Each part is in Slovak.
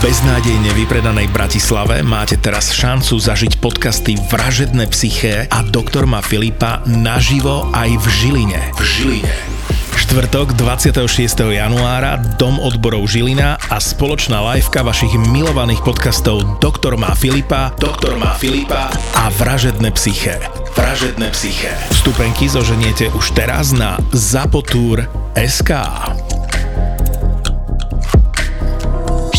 beznádejne vypredanej Bratislave máte teraz šancu zažiť podcasty Vražedné psyché a Doktor má Filipa naživo aj v Žiline. V Žiline. Štvrtok 26. januára Dom odborov Žilina a spoločná liveka vašich milovaných podcastov Doktor má Filipa, Doktor má Filipa a Vražedné psyché. Vražedné psyché. Vstupenky zoženiete už teraz na SK.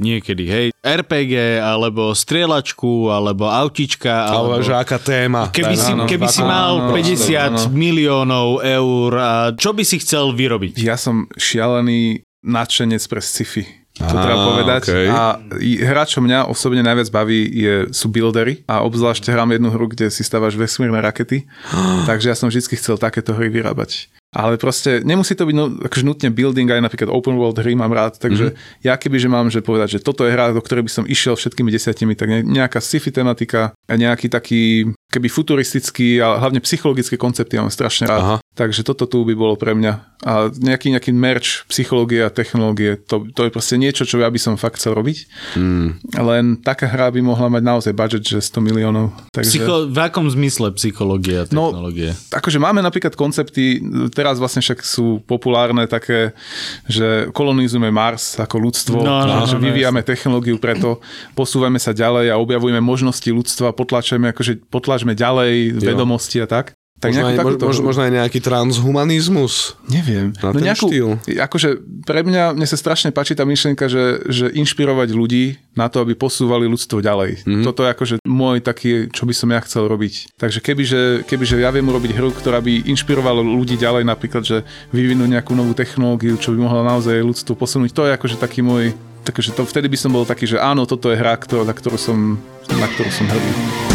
niekedy, hej? RPG, alebo strieľačku, alebo autička, alebo... alebo že aká téma. Keby si, áno, keby si áno, mal áno, 50 áno. miliónov eur, a čo by si chcel vyrobiť? Ja som šialený nadšenec pre sci-fi. To Á, treba povedať. okej. A hra, čo mňa osobne najviac baví, je, sú buildery. A obzvlášť hrám jednu hru, kde si stávaš vesmírne rakety. Takže ja som vždy chcel takéto hry vyrábať. Ale proste nemusí to byť no, akože nutne building, aj napríklad open world hry mám rád, takže mm-hmm. ja keby, že mám že povedať, že toto je hra, do ktorej by som išiel všetkými desiatimi, tak ne- nejaká sci-fi tematika, a nejaký taký keby futuristický a hlavne psychologické koncepty mám strašne rád. Aha. Takže toto tu by bolo pre mňa. A nejaký, nejaký merch, psychológie a technológie, to, to je proste niečo, čo ja by som fakt chcel robiť. Hmm. Len taká hra by mohla mať naozaj budget, že 100 miliónov. Takže... Psycho, v akom zmysle psychológie a No, technológie? Akože máme napríklad koncepty, teraz vlastne však sú populárne také, že kolonizujeme Mars ako ľudstvo, No, no, že no, no, vyvíjame technológiu preto, posúvame sa ďalej a objavujeme možnosti ľudstva, potlačujeme, akože potlačme ďalej vedomosti a tak. Tak Možno aj, nejakú takúto mož, hru. možno aj nejaký transhumanizmus. Neviem. Na ten štýl. Akože pre mňa, mne sa strašne páči tá myšlienka, že, že inšpirovať ľudí na to, aby posúvali ľudstvo ďalej. Mhm. Mm-hmm. Toto je akože môj taký, čo by som ja chcel robiť. Takže kebyže, kebyže ja viem urobiť hru, ktorá by inšpirovala ľudí ďalej, napríklad, že vyvinúť nejakú novú technológiu, čo by mohla naozaj ľudstvo posunúť, to je akože taký môj Takže to, vtedy by som bol taký, že áno, toto je hra, ktorá, na, ktorú som, na ktorú som hrdý.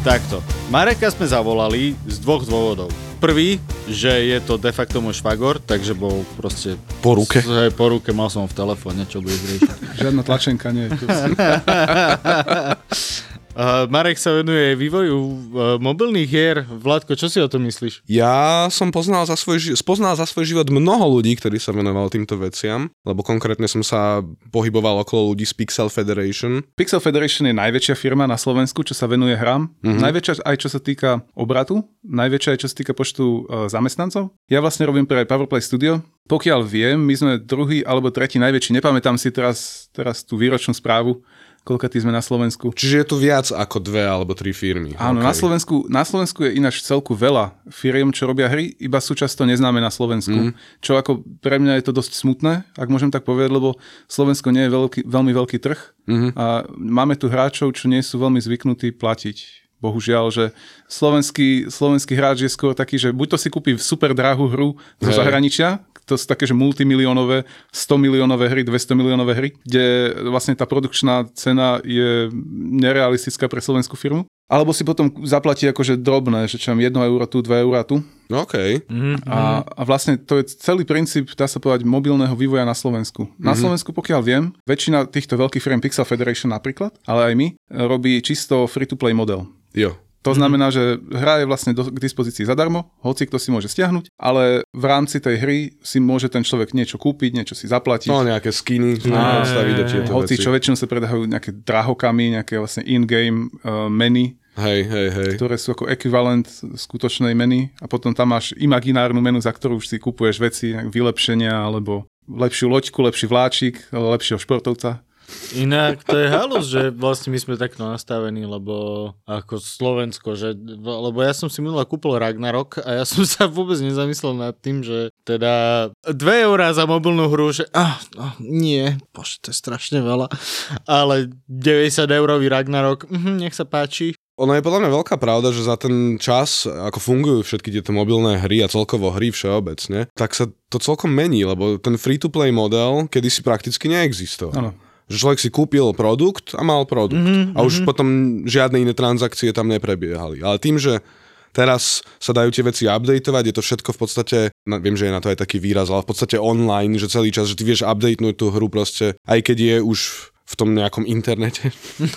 Takto. Mareka sme zavolali z dvoch dôvodov. Prvý, že je to de facto môj švagor, takže bol proste... Po ruke. Hej, po ruke, mal som ho v telefóne, čo budeš riešiť. Žiadna tlačenka nie je tu. Uh, Marek sa venuje vývoju uh, mobilných hier. Vládko, čo si o tom myslíš? Ja som poznal za svoj, ži- spoznal za svoj život mnoho ľudí, ktorí sa venovali týmto veciam, lebo konkrétne som sa pohyboval okolo ľudí z Pixel Federation. Pixel Federation je najväčšia firma na Slovensku, čo sa venuje hrám. Mm-hmm. Najväčšia aj čo sa týka obratu, najväčšia aj čo sa týka počtu uh, zamestnancov. Ja vlastne robím pre Powerplay Studio. Pokiaľ viem, my sme druhý alebo tretí najväčší. Nepamätám si teraz, teraz tú výročnú správu, koľko sme na Slovensku. Čiže je tu viac ako dve alebo tri firmy. Áno, Ok. na, Slovensku, na Slovensku je ináč celku veľa firiem, čo robia hry, iba sú často neznáme na Slovensku. Mm. Čo ako pre mňa je to dosť smutné, ak môžem tak povedať, lebo Slovensko nie je veľký, veľmi veľký trh mm. a máme tu hráčov, čo nie sú veľmi zvyknutí platiť. Bohužiaľ, že slovenský, slovenský hráč je skôr taký, že buď to si kúpi super drahú hru zo zahraničia, to sú také, že multimiliónové, 100 miliónové hry, 200 miliónové hry, kde vlastne tá produkčná cena je nerealistická pre slovenskú firmu. Alebo si potom zaplatí akože drobné, že čo mám 1 euro tu, 2 euro tu. OK. A, a vlastne to je celý princíp, dá sa povedať, mobilného vývoja na Slovensku. Na Slovensku, pokiaľ viem, väčšina týchto veľkých firm, Pixel Federation napríklad, ale aj my, robí čisto free-to-play model. Jo. To znamená, že hra je vlastne do, k dispozícii zadarmo, hoci kto si môže stiahnuť, ale v rámci tej hry si môže ten človek niečo kúpiť, niečo si zaplatiť. No nejaké skiny, Á, staviť do tieto hoci čo väčšinou sa predávajú nejaké drahokamy, nejaké vlastne in-game uh, meny, Hej, hej, hej. ktoré sú ako ekvivalent skutočnej meny a potom tam máš imaginárnu menu, za ktorú už si kupuješ veci, vylepšenia alebo lepšiu loďku, lepší vláčik, lepšieho športovca. Inak to je halus, že vlastne my sme takto nastavení, lebo ako Slovensko, že, lebo ja som si minule kúpil Ragnarok a ja som sa vôbec nezamyslel nad tým, že teda 2 eurá za mobilnú hru, že ah, no, nie, bože, to je strašne veľa, ale 90 eurový Ragnarok, mhm, nech sa páči. ono je podľa mňa veľká pravda, že za ten čas, ako fungujú všetky tieto mobilné hry a celkovo hry všeobecne, tak sa to celkom mení, lebo ten free-to-play model kedysi prakticky neexistoval. Áno. Že človek si kúpil produkt a mal produkt. Mm-hmm, a už mm-hmm. potom žiadne iné transakcie tam neprebiehali. Ale tým, že teraz sa dajú tie veci updateovať, je to všetko v podstate, no, viem, že je na to aj taký výraz, ale v podstate online, že celý čas, že ty vieš updatenúť tú hru proste, aj keď je už v tom nejakom internete.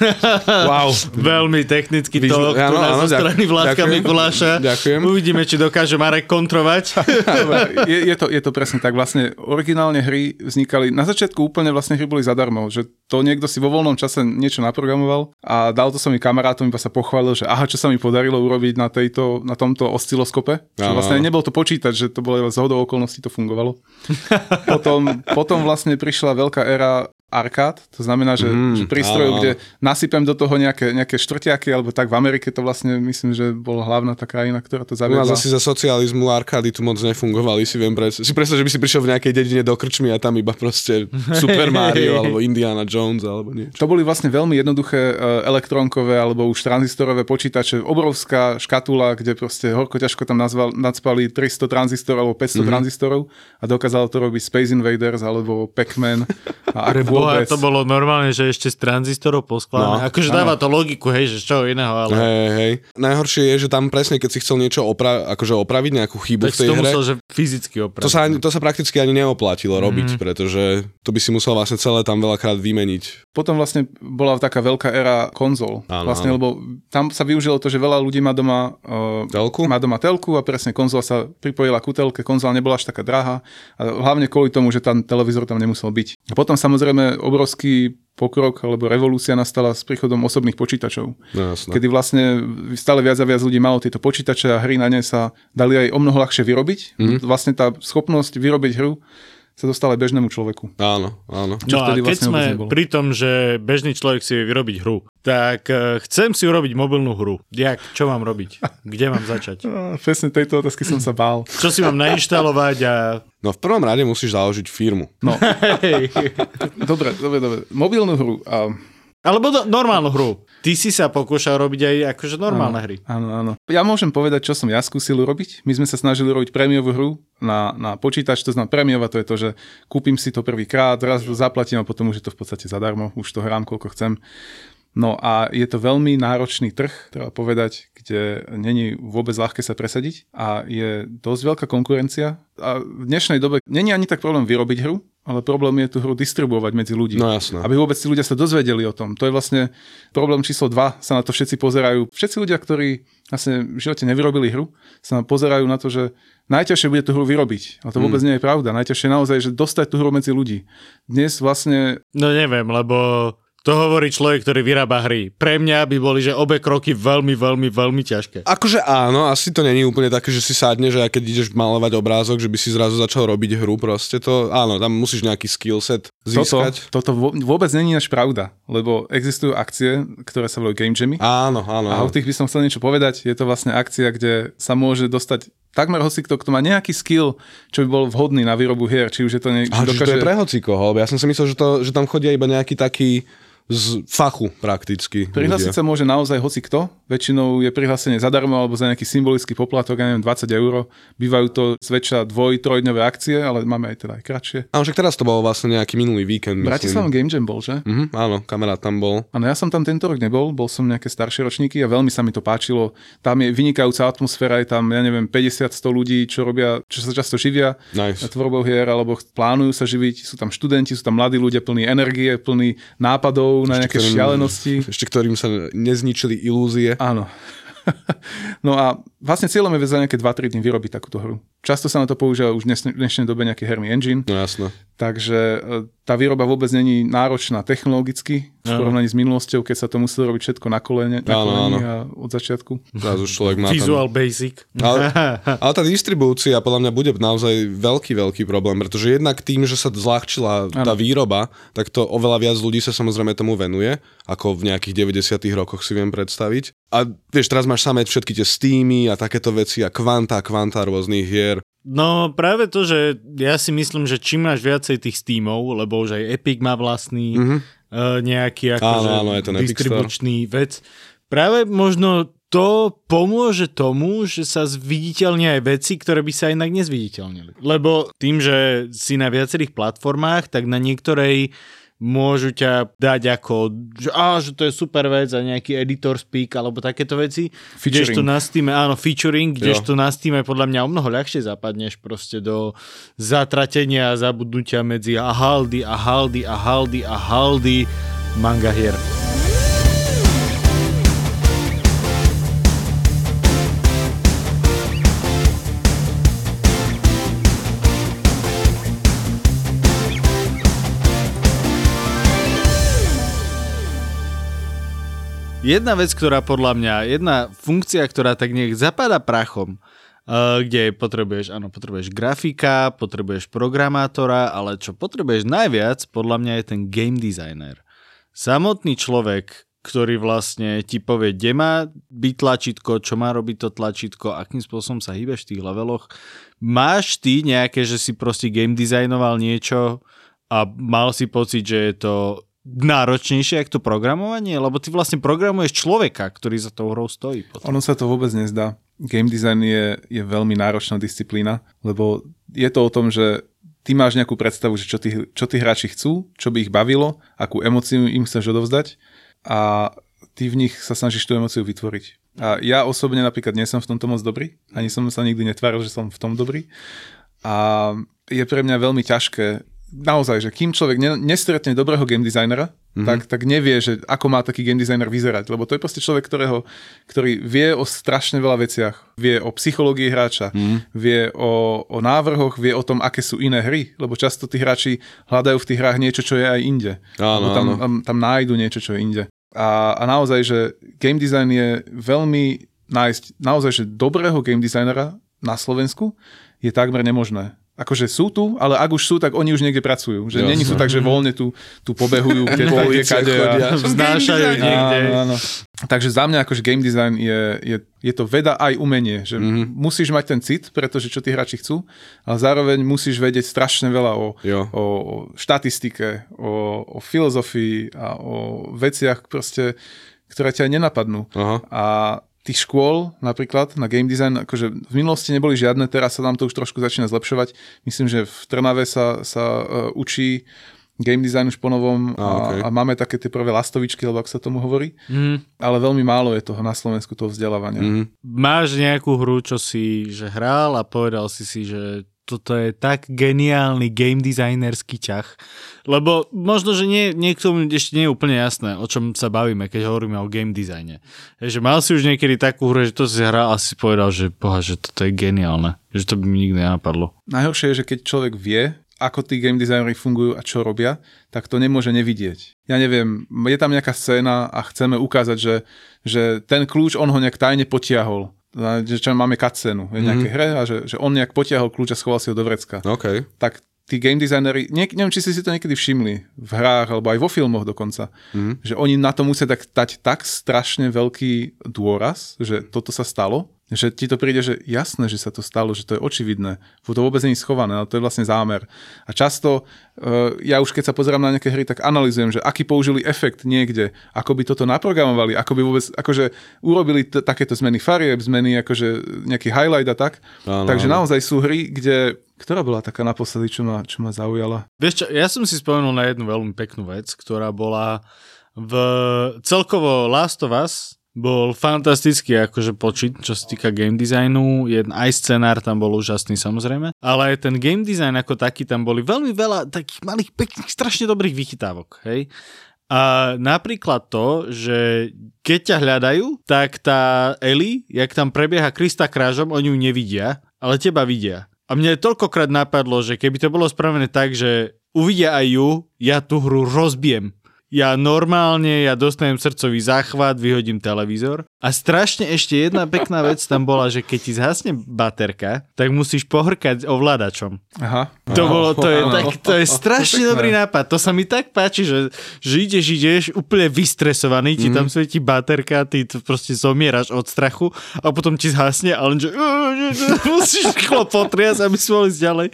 wow, veľmi technicky to, áno, áno, zo strany Vládka Mikuláša. Ďakujem. Uvidíme, či dokáže Marek kontrovať. je, je, to, je to presne tak. Vlastne originálne hry vznikali, na začiatku úplne vlastne hry boli zadarmo, že to niekto si vo voľnom čase niečo naprogramoval a dal to svojim kamarátom, iba sa pochválil, že aha, čo sa mi podarilo urobiť na, tejto, na tomto osciloskope. Áno, vlastne nebol to počítať, že to bolo z hodou okolností to fungovalo. potom, potom vlastne prišla veľká éra arkád, to znamená, že, mm, že prístroj, kde nasypem do toho nejaké, nejaké štvrtiaky, alebo tak v Amerike to vlastne myslím, že bola hlavná tá krajina, ktorá to zaviedla. Nás asi za socializmu arkády tu moc nefungovali, si viem predstaviť. Si predstav, že by si prišiel v nejakej dedine do krčmy a tam iba proste Super Mario alebo Indiana Jones alebo niečo. To boli vlastne veľmi jednoduché e, elektrónkové alebo už tranzistorové počítače, obrovská škatula, kde proste horko ťažko tam nazval, nadspali 300 tranzistorov alebo 500 mm-hmm. tranzistorov a dokázalo to robiť Space Invaders alebo Pac-Man a boha, to bolo normálne, že ešte z tranzistorov poskladané. No, akože áno. dáva to logiku, hej, že čo iného, ale... Hej, hej. Najhoršie je, že tam presne, keď si chcel niečo opra- akože opraviť, nejakú chybu tak v tej to hre... musel, že fyzicky opraviť. To sa, to sa prakticky ani neoplatilo mm. robiť, pretože to by si musel vlastne celé tam veľakrát vymeniť. Potom vlastne bola taká veľká éra konzol. Áno, vlastne, áno. lebo tam sa využilo to, že veľa ľudí má doma, uh, telku? má doma telku a presne konzola sa pripojila ku telke, konzola nebola až taká drahá a hlavne kvôli tomu, že tam televízor tam nemusel byť. A potom samozrejme obrovský pokrok alebo revolúcia nastala s príchodom osobných počítačov. No, kedy vlastne stále viac a viac ľudí malo tieto počítače a hry na ne sa dali aj o mnoho ľahšie vyrobiť. Mm. Vlastne tá schopnosť vyrobiť hru sa dostala aj bežnému človeku. Áno, áno. Čo no a keď vlastne sme pri tom, že bežný človek si vie vyrobiť hru, tak uh, chcem si urobiť mobilnú hru. Jak, čo mám robiť? Kde mám začať? No, presne tejto otázky som sa bál. Čo si mám nainštalovať a... No v prvom rade musíš založiť firmu. No. dobre, dobre, dobre. Mobilnú hru. A alebo do, normálnu hru. Ty si sa pokúšal robiť aj akože normálne áno, hry. Áno, áno. Ja môžem povedať, čo som ja skúsil urobiť. My sme sa snažili robiť prémiovú hru na, na počítač, to znamená prémiová, to je to, že kúpim si to prvýkrát, raz to zaplatím a potom už je to v podstate zadarmo, už to hrám koľko chcem. No a je to veľmi náročný trh, treba povedať, kde není vôbec ľahké sa presadiť a je dosť veľká konkurencia. A v dnešnej dobe není ani tak problém vyrobiť hru, ale problém je tú hru distribuovať medzi ľudí. No jasné. Aby vôbec tí ľudia sa dozvedeli o tom. To je vlastne problém číslo 2, sa na to všetci pozerajú. Všetci ľudia, ktorí vlastne v živote nevyrobili hru, sa pozerajú na to, že najťažšie bude tú hru vyrobiť. Ale to vôbec mm. nie je pravda. Najťažšie naozaj, že dostať tú hru medzi ľudí. Dnes vlastne... No neviem, lebo to hovorí človek, ktorý vyrába hry. Pre mňa by boli, že obe kroky veľmi, veľmi, veľmi ťažké. Akože áno, asi to není úplne také, že si sadne, že keď ideš malovať obrázok, že by si zrazu začal robiť hru proste. To áno, tam musíš nejaký skill set získať. Toto, toto vôbec není až pravda, lebo existujú akcie, ktoré sa volajú Game Jammy. Áno, áno. A o tých by som chcel niečo povedať. Je to vlastne akcia, kde sa môže dostať takmer hocikto, kto má nejaký skill, čo by bol vhodný na výrobu hier, či už je to niekto, dokáže... to je pre hocikoho, ja som si myslel, že, to, že tam chodia iba nejaký taký z fachu prakticky. Prihlásiť sa môže naozaj hoci kto. Väčšinou je prihlásenie zadarmo alebo za nejaký symbolický poplatok, ja neviem, 20 eur. Bývajú to zväčša dvoj, trojdňové akcie, ale máme aj teda aj kratšie. Áno, však teraz to bol vlastne nejaký minulý víkend. Bratislava Game Jam bol, že? Mhm, áno, kamarát tam bol. Áno, ja som tam tento rok nebol, bol som nejaké staršie ročníky a veľmi sa mi to páčilo. Tam je vynikajúca atmosféra, je tam, ja neviem, 50-100 ľudí, čo robia, čo sa často živia nice. tvorbou hier, alebo plánujú sa živiť. Sú tam študenti, sú tam mladí ľudia plní energie, plní nápadov, na nejaké ktorým, šialenosti. Ešte ktorým sa nezničili ilúzie. Áno. no a vlastne cieľom je za nejaké 2-3 dní vyrobiť takúto hru. Často sa na to používa už v dnešnej dobe nejaký herný engine. No jasno. Takže e, tá výroba vôbec není náročná technologicky v porovnaní s minulosťou, keď sa to muselo robiť všetko na kolene, na kolene a od začiatku. Teraz už človek má Visual tam... basic. Ale, ale tá distribúcia podľa mňa bude naozaj veľký, veľký problém, pretože jednak tým, že sa zľahčila tá ano. výroba, tak to oveľa viac ľudí sa samozrejme tomu venuje, ako v nejakých 90 rokoch si viem predstaviť. A vieš, teraz máš samé všetky tie Steamy a takéto veci a kvanta, kvanta rôznych hier. No práve to, že ja si myslím, že čím máš viacej tých Steamov, lebo už aj Epic má vlastný mm-hmm. uh, nejaký akože áno, áno, je to distribučný vec, práve možno to pomôže tomu, že sa zviditeľnia aj veci, ktoré by sa inak nezviditeľnili. Lebo tým, že si na viacerých platformách, tak na niektorej môžu ťa dať ako, že, á, že to je super vec a nejaký editor speak alebo takéto veci. Kdežto na Steam, áno, featuring, kdežto na Steam podľa mňa o mnoho ľahšie zapadneš proste do zatratenia a zabudnutia medzi a haldy a haldy a haldy a haldy manga hier. Jedna vec, ktorá podľa mňa, jedna funkcia, ktorá tak nech zapadá prachom, uh, kde potrebuješ, áno, potrebuješ grafika, potrebuješ programátora, ale čo potrebuješ najviac, podľa mňa je ten game designer. Samotný človek, ktorý vlastne ti povie, kde má byť tlačítko, čo má robiť to tlačítko, akým spôsobom sa hýbeš v tých leveloch. Máš ty nejaké, že si proste game designoval niečo a mal si pocit, že je to náročnejšie ako to programovanie? Lebo ty vlastne programuješ človeka, ktorý za tou hrou stojí. Potom. Ono sa to vôbec nezdá. Game design je, je veľmi náročná disciplína, lebo je to o tom, že ty máš nejakú predstavu, že čo tí, čo tí hráči chcú, čo by ich bavilo, akú emociu im chceš odovzdať a ty v nich sa snažíš tú emociu vytvoriť. A ja osobne napríklad nie som v tomto moc dobrý, ani som sa nikdy netváril, že som v tom dobrý. A je pre mňa veľmi ťažké naozaj, že kým človek nestretne dobrého game designera, mm-hmm. tak, tak nevie, že ako má taký game designer vyzerať. Lebo to je proste človek, ktorého, ktorý vie o strašne veľa veciach. Vie o psychológii hráča, mm-hmm. vie o, o návrhoch, vie o tom, aké sú iné hry. Lebo často tí hráči hľadajú v tých hrách niečo, čo je aj inde. Áno, tam, tam, tam nájdu niečo, čo je inde. A, a naozaj, že game design je veľmi nájsť naozaj, že dobrého game designera na Slovensku je takmer nemožné akože sú tu, ale ak už sú, tak oni už niekde pracujú. Že není sú tak, že voľne tu, tu pobehujú, keď je kade a vznášajú niekde. Áno, áno. Takže za mňa akože game design je, je, je to veda aj umenie. Že mm-hmm. musíš mať ten cit, pretože čo tí hráči chcú, ale zároveň musíš vedieť strašne veľa o, o, o štatistike, o, o filozofii a o veciach proste, ktoré ťa nenapadnú. Aha. A tých škôl napríklad na game design, akože v minulosti neboli žiadne, teraz sa nám to už trošku začína zlepšovať. Myslím, že v Trnave sa, sa uh, učí game design už po novom a, okay. a máme také tie prvé lastovičky, alebo ak sa tomu hovorí. Mm. Ale veľmi málo je toho na Slovensku toho vzdelávania. Mm. Máš nejakú hru, čo si že hral a povedal si si, že toto je tak geniálny game designerský ťah. Lebo možno, že nie, niekto ešte nie je úplne jasné, o čom sa bavíme, keď hovoríme o game designe. Že mal si už niekedy takú hru, že to si hral a si povedal, že boha, že toto je geniálne. Že to by mi nikdy nenapadlo. Najhoršie je, že keď človek vie, ako tí game designery fungujú a čo robia, tak to nemôže nevidieť. Ja neviem, je tam nejaká scéna a chceme ukázať, že, že ten kľúč on ho nejak tajne potiahol že čo máme cutscénu v nejakej mm-hmm. hre a že, že on nejak potiahol kľúč a schoval si ho do vrecka. Okay. Tak tí game designery, nie, neviem, či si si to niekedy všimli v hrách alebo aj vo filmoch dokonca, mm-hmm. že oni na to musia tak, dať tak strašne veľký dôraz, že toto sa stalo, že ti to príde, že jasné, že sa to stalo, že to je očividné. To vôbec nie je schované, ale to je vlastne zámer. A často, uh, ja už keď sa pozerám na nejaké hry, tak analizujem, že aký použili efekt niekde, ako by toto naprogramovali, ako by vôbec, akože urobili t- takéto zmeny farieb, zmeny akože nejaký highlight a tak. Áno, Takže áno. naozaj sú hry, kde ktorá bola taká naposledy, čo ma, čo ma zaujala? Vieš čo, ja som si spomenul na jednu veľmi peknú vec, ktorá bola v celkovo Last of Us bol fantastický akože počít, čo sa týka game designu, Jeden, aj scenár tam bol úžasný samozrejme, ale ten game design ako taký, tam boli veľmi veľa takých malých, pekných, strašne dobrých vychytávok, hej. A napríklad to, že keď ťa hľadajú, tak tá Ellie, jak tam prebieha Krista krážom, oni ju nevidia, ale teba vidia. A mne toľkokrát napadlo, že keby to bolo spravené tak, že uvidia aj ju, ja tú hru rozbijem ja normálne, ja dostanem srdcový záchvat, vyhodím televízor. A strašne ešte jedna pekná vec tam bola, že keď ti zhasne baterka, tak musíš pohrkať ovládačom. Aha. To, bolo, to, je, tak, to je strašne dobrý nápad. To sa mi tak páči, že, že ideš, ideš úplne vystresovaný, ti mm. tam svieti baterka, ty to proste zomieraš od strachu a potom ti zhasne a len že musíš rýchlo potriasť, aby si mohli ďalej.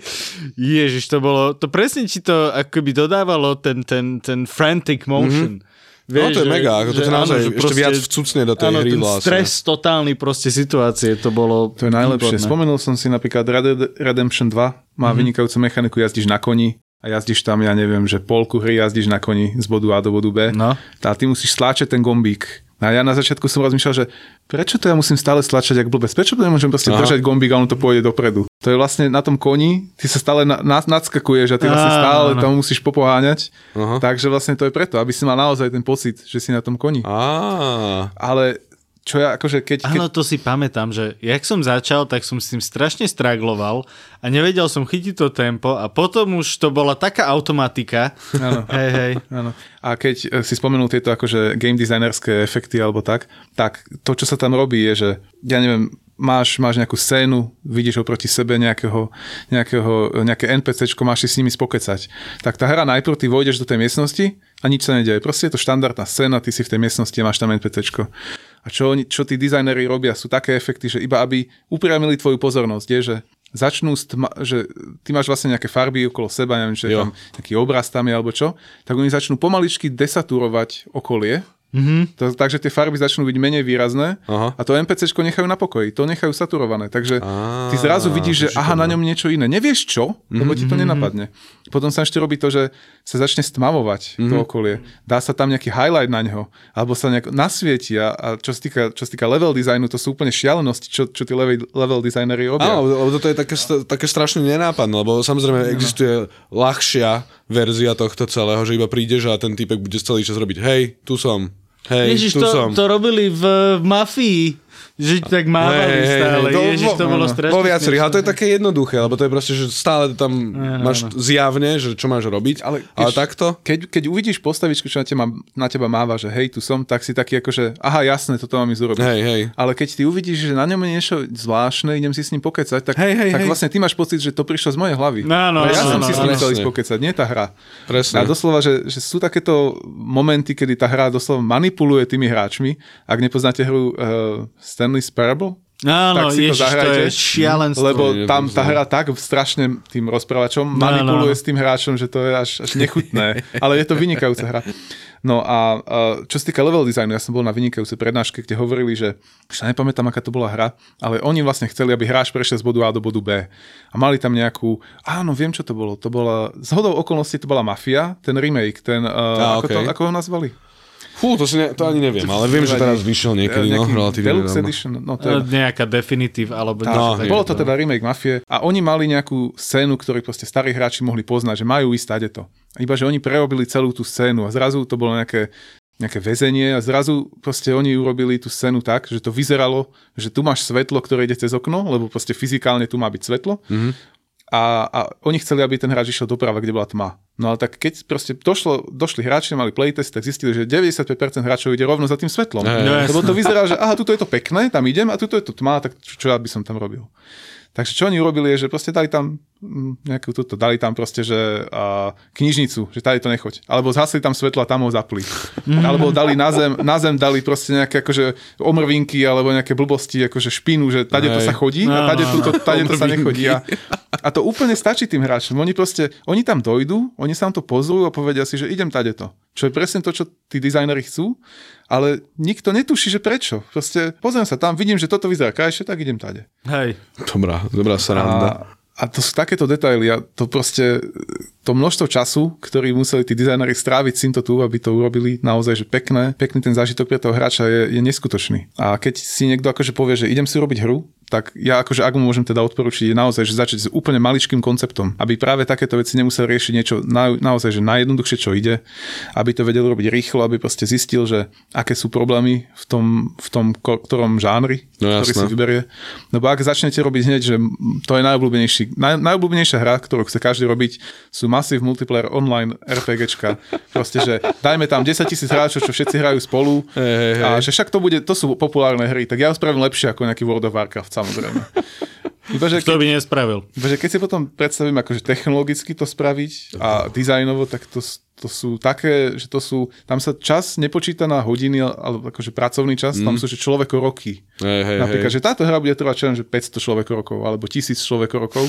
Ježiš, to bolo, to presne ti to akoby dodávalo ten, ten, ten frantic motion. Mm-hmm. No to je že- mega, ako to že naozaj áno, ešte proste- viac vcucne do tej áno, hry ten vlastne. stres totálny proste situácie, to bolo To je najlepšie. výborné. Spomenul som si napríklad Red Dead Redemption 2, má mm-hmm. vynikajúcu mechaniku, jazdíš na koni a jazdíš tam, ja neviem, že polku hry jazdíš na koni z bodu A do bodu B. No. A ty musíš stláčať ten gombík. A ja na začiatku som rozmýšľal, že prečo to ja musím stále stlačať jak blbec? Prečo to nemôžem proste Aha. držať gombík a on to pôjde dopredu? To je vlastne na tom koni, ty sa stále na, na, nadskakuješ a ty vlastne stále tam musíš popoháňať. Aha. Takže vlastne to je preto, aby si mal naozaj ten pocit, že si na tom koni. Á, Ale čo ja akože keď... keď Áno, to si pamätám, že jak som začal, tak som s tým strašne stragloval a nevedel som chytiť to tempo a potom už to bola taká automatika. Áno. Hej, hej. Áno. A keď e, si spomenul tieto akože game designerské efekty alebo tak, tak to, čo sa tam robí, je, že ja neviem, máš, máš nejakú scénu, vidíš oproti sebe nejakého, nejakého, nejaké NPCčko, máš si s nimi spokecať. Tak tá hra najprv ty vojdeš do tej miestnosti a nič sa nedeje. Proste je to štandardná scéna, ty si v tej miestnosti a máš tam NPCčko. A čo, oni, čo tí dizajneri robia, sú také efekty, že iba aby upriamili tvoju pozornosť, je, že začnú, stma, že ty máš vlastne nejaké farby okolo seba, neviem, že je tam nejaký obraz tam je alebo čo, tak oni začnú pomaličky desaturovať okolie, Mm-hmm. To, takže tie farby začnú byť menej výrazné Aha. a to NPCčko nechajú na pokoji, to nechajú saturované. Takže Á, ty zrazu vidíš, že to aha, na ňom niečo iné. Nevieš čo, lebo ti to nenapadne. Potom sa ešte robí to, že sa začne stmavovať to okolie. Dá sa tam nejaký highlight na ňo, alebo sa nejak nasvieti a, a čo, sa týka, čo sa týka level designu, to sú úplne šialenosti, čo, čo tí level, level designery robia. Áno, lebo toto je také, také strašne nenápadné, lebo samozrejme existuje ľahšia verzia tohto celého, že iba prídeš a ten typek bude celý čas robiť hej, tu som, hej, Ježiš, to, som. to robili v, v mafii, že tak mávali hej, stále. to- Ježiš, to bolo áno. strašne Vo viacerých, ale to je také jednoduché, lebo to je proste, že stále tam máš zjavne, že čo máš robiť, ale, Ale ale takto, Keď, keď uvidíš postavičku, čo na teba, na teba máva, že hej, tu som, tak si taký ako, že aha, jasné, toto mám ísť urobiť. hej, hej. Ale keď ty uvidíš, že na ňom je niečo zvláštne, idem si s ním pokecať, tak, Hej, hej, tak hej. vlastne ty máš pocit, že to prišlo z mojej hlavy. Áno, ja áno, som si áno, s ním chcel ísť pokecať, nie tá hra. Presne. A doslova, že, že sú takéto momenty, kedy tá hra doslova manipuluje tými hráčmi. Ak nepoznáte hru uh, Stanley's Parable, Áno, tak si to ježiš, to zahrajte, je šialenstvo. lebo tam tá hra tak strašne tým rozprávačom No, manipuluje no. s tým hráčom, že to je až, až nechutné. Ale je to vynikajúca hra. No a uh, čo sa týka level designu, ja som bol na vynikajúcej prednáške, kde hovorili, že už sa nepamätám, aká to bola hra, ale oni vlastne chceli, aby hráč prešiel z bodu A do bodu B. A mali tam nejakú, áno, viem, čo to bolo. To bola, z hodou okolností to bola Mafia, ten remake, ten, uh, Á, ako, to, okej. ako ho nazvali? Fú, to, si ne, to ani neviem, ale viem, že teraz vyšiel niekedy, no, relatívne Deluxe nedávno. Edition, no to je Nejaká definitív, alebo No, bolo to teda remake Mafie a oni mali nejakú scénu, ktorú proste starí hráči mohli poznať, že majú ísť tade to. Iba, že oni prerobili celú tú scénu a zrazu to bolo nejaké, nejaké väzenie a zrazu proste oni urobili tú scénu tak, že to vyzeralo, že tu máš svetlo, ktoré ide cez okno, lebo proste fyzikálne tu má byť svetlo. Mm-hmm. A, a oni chceli, aby ten hráč išiel doprava, kde bola tma. No ale tak keď proste došlo, došli hráči, mali playtest, tak zistili, že 95% hráčov ide rovno za tým svetlom. No, Lebo to vyzerá, že aha, tuto je to pekné, tam idem a tuto je to tma, tak čo, čo ja by som tam robil. Takže čo oni urobili je, že proste dali tam mm, nejakú túto, dali tam proste, že a, knižnicu, že tady to nechoď. Alebo zhasli tam svetlo a tam ho zapli. Alebo dali na zem, na zem dali proste nejaké akože omrvinky alebo nejaké blbosti, akože špínu, že tade to sa chodí a tade, no, to, tade to sa nechodí. A, a to úplne stačí tým hráčom. Oni proste, oni tam dojdú, oni sa tam to pozrú a povedia si, že idem tade to. Čo je presne to, čo tí dizajneri chcú, ale nikto netuší, že prečo. Proste pozriem sa tam, vidím, že toto vyzerá krajšie, tak idem tade. Hej. Dobrá, dobrá sranda. A, a to sú takéto detaily a to proste to množstvo času, ktorý museli tí dizajneri stráviť s týmto tu, aby to urobili naozaj, že pekné, pekný ten zážitok pre toho hráča je, je neskutočný. A keď si niekto akože povie, že idem si robiť hru, tak ja akože ak mu môžem teda odporučiť je naozaj, že začať s úplne maličkým konceptom, aby práve takéto veci nemusel riešiť niečo na, naozaj, že najjednoduchšie, čo ide, aby to vedel robiť rýchlo, aby proste zistil, že aké sú problémy v tom, v tom ktorom žánri, No ktorý si vyberie. Lebo ak začnete robiť hneď, že to je najobľúbenejší, naj, najobľúbenejšia hra, ktorú chce každý robiť, sú Massive Multiplayer Online RPGčka. Proste, že dajme tam 10 tisíc hráčov, čo všetci hrajú spolu Hej, hej, hej. a že však to bude, to sú populárne hry, tak ja spravím lepšie ako nejaký World of Warcraft, samozrejme. Iba, že Kto by nespravil? Iba, že keď si potom predstavím, akože technologicky to spraviť a dizajnovo, tak to, to sú také, že to sú, tam sa čas nepočíta na hodiny, alebo akože pracovný čas, mm. tam sú že človeko roky. Hej, hej, Napríklad, hej. že táto hra bude trvať čo že 500 človeko rokov, alebo 1000 človeko rokov.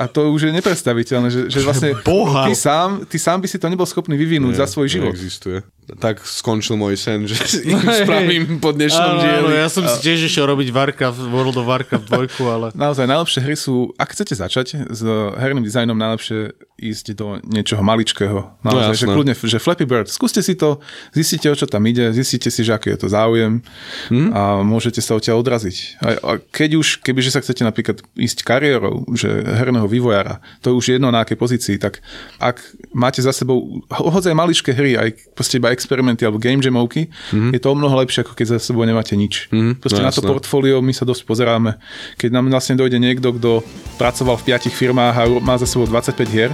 A to už je nepredstaviteľné, že, že vlastne Boha. ty sám, ty sám by si to nebol schopný vyvinúť za svoj život. Neexistuje. Tak skončil môj sen, že im spravím po dnešnom Áno, dieli. áno, ja som si tiež išiel robiť Warcraft, World of Warcraft 2, ale... Naozaj najlepšie hry sú, ak chcete začať s herným dizajnom, najlepšie ísť do niečoho maličkého. Naozaj, No, že kľudne, že Flappy Bird, skúste si to, zistite, o čo tam ide, zistite si, že aký je to záujem Mhm. a môžete sa odtiaľ odraziť. A, a keď už, kebyže sa chcete napríklad ísť kariérou, že herného vývojára, to je už jedno na akej pozícii, tak ak máte za sebou ho- hodzaj maličké hry, aj proste iba experimenty alebo game jamovky, je to o mnoho lepšie, ako keď za sebou nemáte nič. Mhm, Proste no na to portfólio my sa dosť pozeráme. Keď nám vlastne dojde niekto, kto pracoval v piatich firmách a má za sebou 25 hier,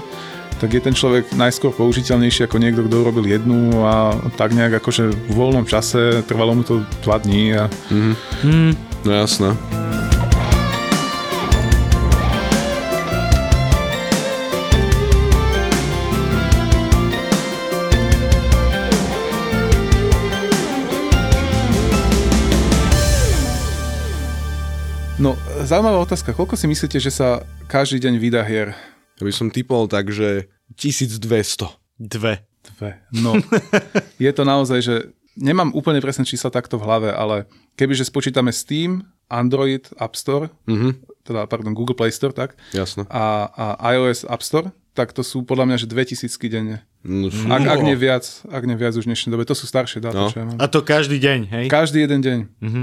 tak je ten človek najskôr použiteľnejší ako niekto, kto urobil jednu a tak nejak akože v voľnom čase trvalo mu to 2 dní a No jasné. Zaujímavá otázka. Koľko si myslíte, že sa každý deň vydá hier? Ja by som typol tak, že 1200. Dve. Dve. No, je to naozaj, že nemám úplne presné čísla takto v hlave, ale kebyže spočítame Steam, Android App Store, Mhm, teda, pardon, Google Play Store, tak, jasné. a, a iOS App Store, tak to sú podľa mňa, že 2000 denne. No, Ak, ak nie viac, ak nie viac už v dnešnej dobe. To sú staršie dáta, No. čo ja mám. A to každý deň, hej? Každý jeden deň.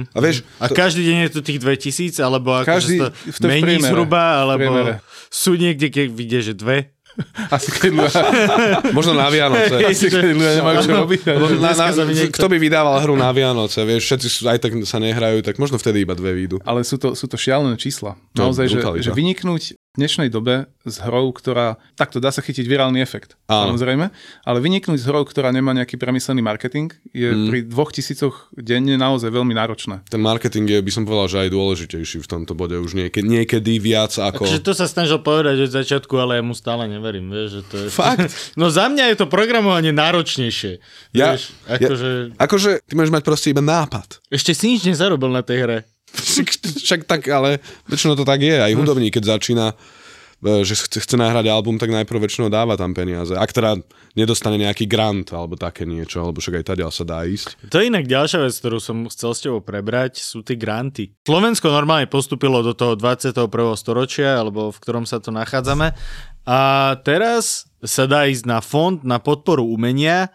a vieš, A každý deň je to tých 2000, alebo ako Každý- to v to v mení priemere. zhruba, alebo priemere. sú niekde, keď vidie, že dve. Asi keď ľudia, možno na Vianoce. asi keď ľudia nemajú čo robiť. Na, na, sa kto by vydával hru na Vianoce, vieš, všetci sú, aj tak sa nehrajú, tak možno vtedy iba dve výjdu. Ale sú to, sú to šialené čísla. To Naozaj, že, brutalita. že vyniknúť dnešnej dobe s hrou, ktorá... Takto dá sa chytiť virálny efekt, Áno. samozrejme, ale vyniknúť s hrou, ktorá nemá nejaký premyslený marketing, je Mm. pri dvoch tisícoch denne naozaj veľmi náročné. Ten marketing je, by som povedal, že aj dôležitejší v tomto bode už niekedy, niekedy viac ako... Takže to sa snažil povedať od začiatku, ale ja mu stále neverím, vieš, že to je... Fakt? No za mňa je to programovanie náročnejšie. Ja- vieš, akože... Akože ty môžeš mať proste iba nápad. Ešte si nič nezarobil na tej hre. Však, tak, ale väčšinou to tak je. Aj hudobník, keď začína, e, že chce, nahrať album, tak najprv väčšinou dáva tam peniaze. Ak teda nedostane nejaký grant alebo také niečo, alebo však aj tady sa dá ísť. To je inak ďalšia vec, ktorú som chcel s tebou prebrať, sú tie granty. Slovensko normálne postupilo do toho 21. storočia, alebo v ktorom sa to nachádzame. A teraz sa dá ísť na fond na podporu umenia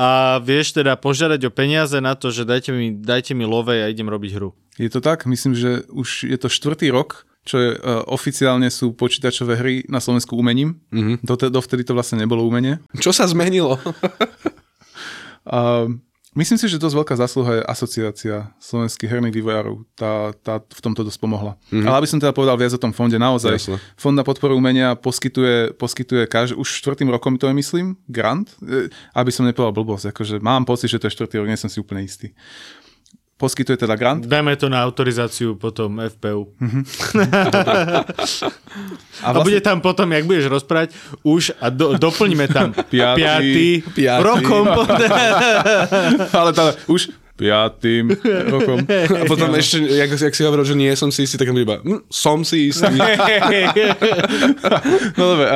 a vieš teda požiadať o peniaze na to, že dajte mi, dajte mi love a idem robiť hru. Je to tak? Myslím, že už je to štvrtý rok, čo je, uh, oficiálne sú počítačové hry na Slovensku umením. Mm-hmm. Dote, dovtedy to vlastne nebolo umenie. Čo sa zmenilo? Uh, myslím si, že dosť veľká zásluha je asociácia slovenských herných vývojárov. Tá, tá v tomto dosť pomohla. Mm-hmm. Ale aby som teda povedal viac o tom fonde, naozaj. Jasné. Fond na podporu umenia poskytuje, poskytuje každý, už štvrtým rokom to je, myslím, grant. E, Aby som nepovedal blbosť, akože mám pocit, že to je štvrtý rok, nie som si úplne istý. Poskytuje teda grant. Dajme to na autorizáciu potom FPU. A, A bude tam potom, jak budeš rozprávať, už a do, doplňme tam Piatý. piatý, rokom ale teda už piatým rokom. A potom ešte, jak, jak si hovoril, že nie som si istý, tak iba, hm, som si istý. No dobre,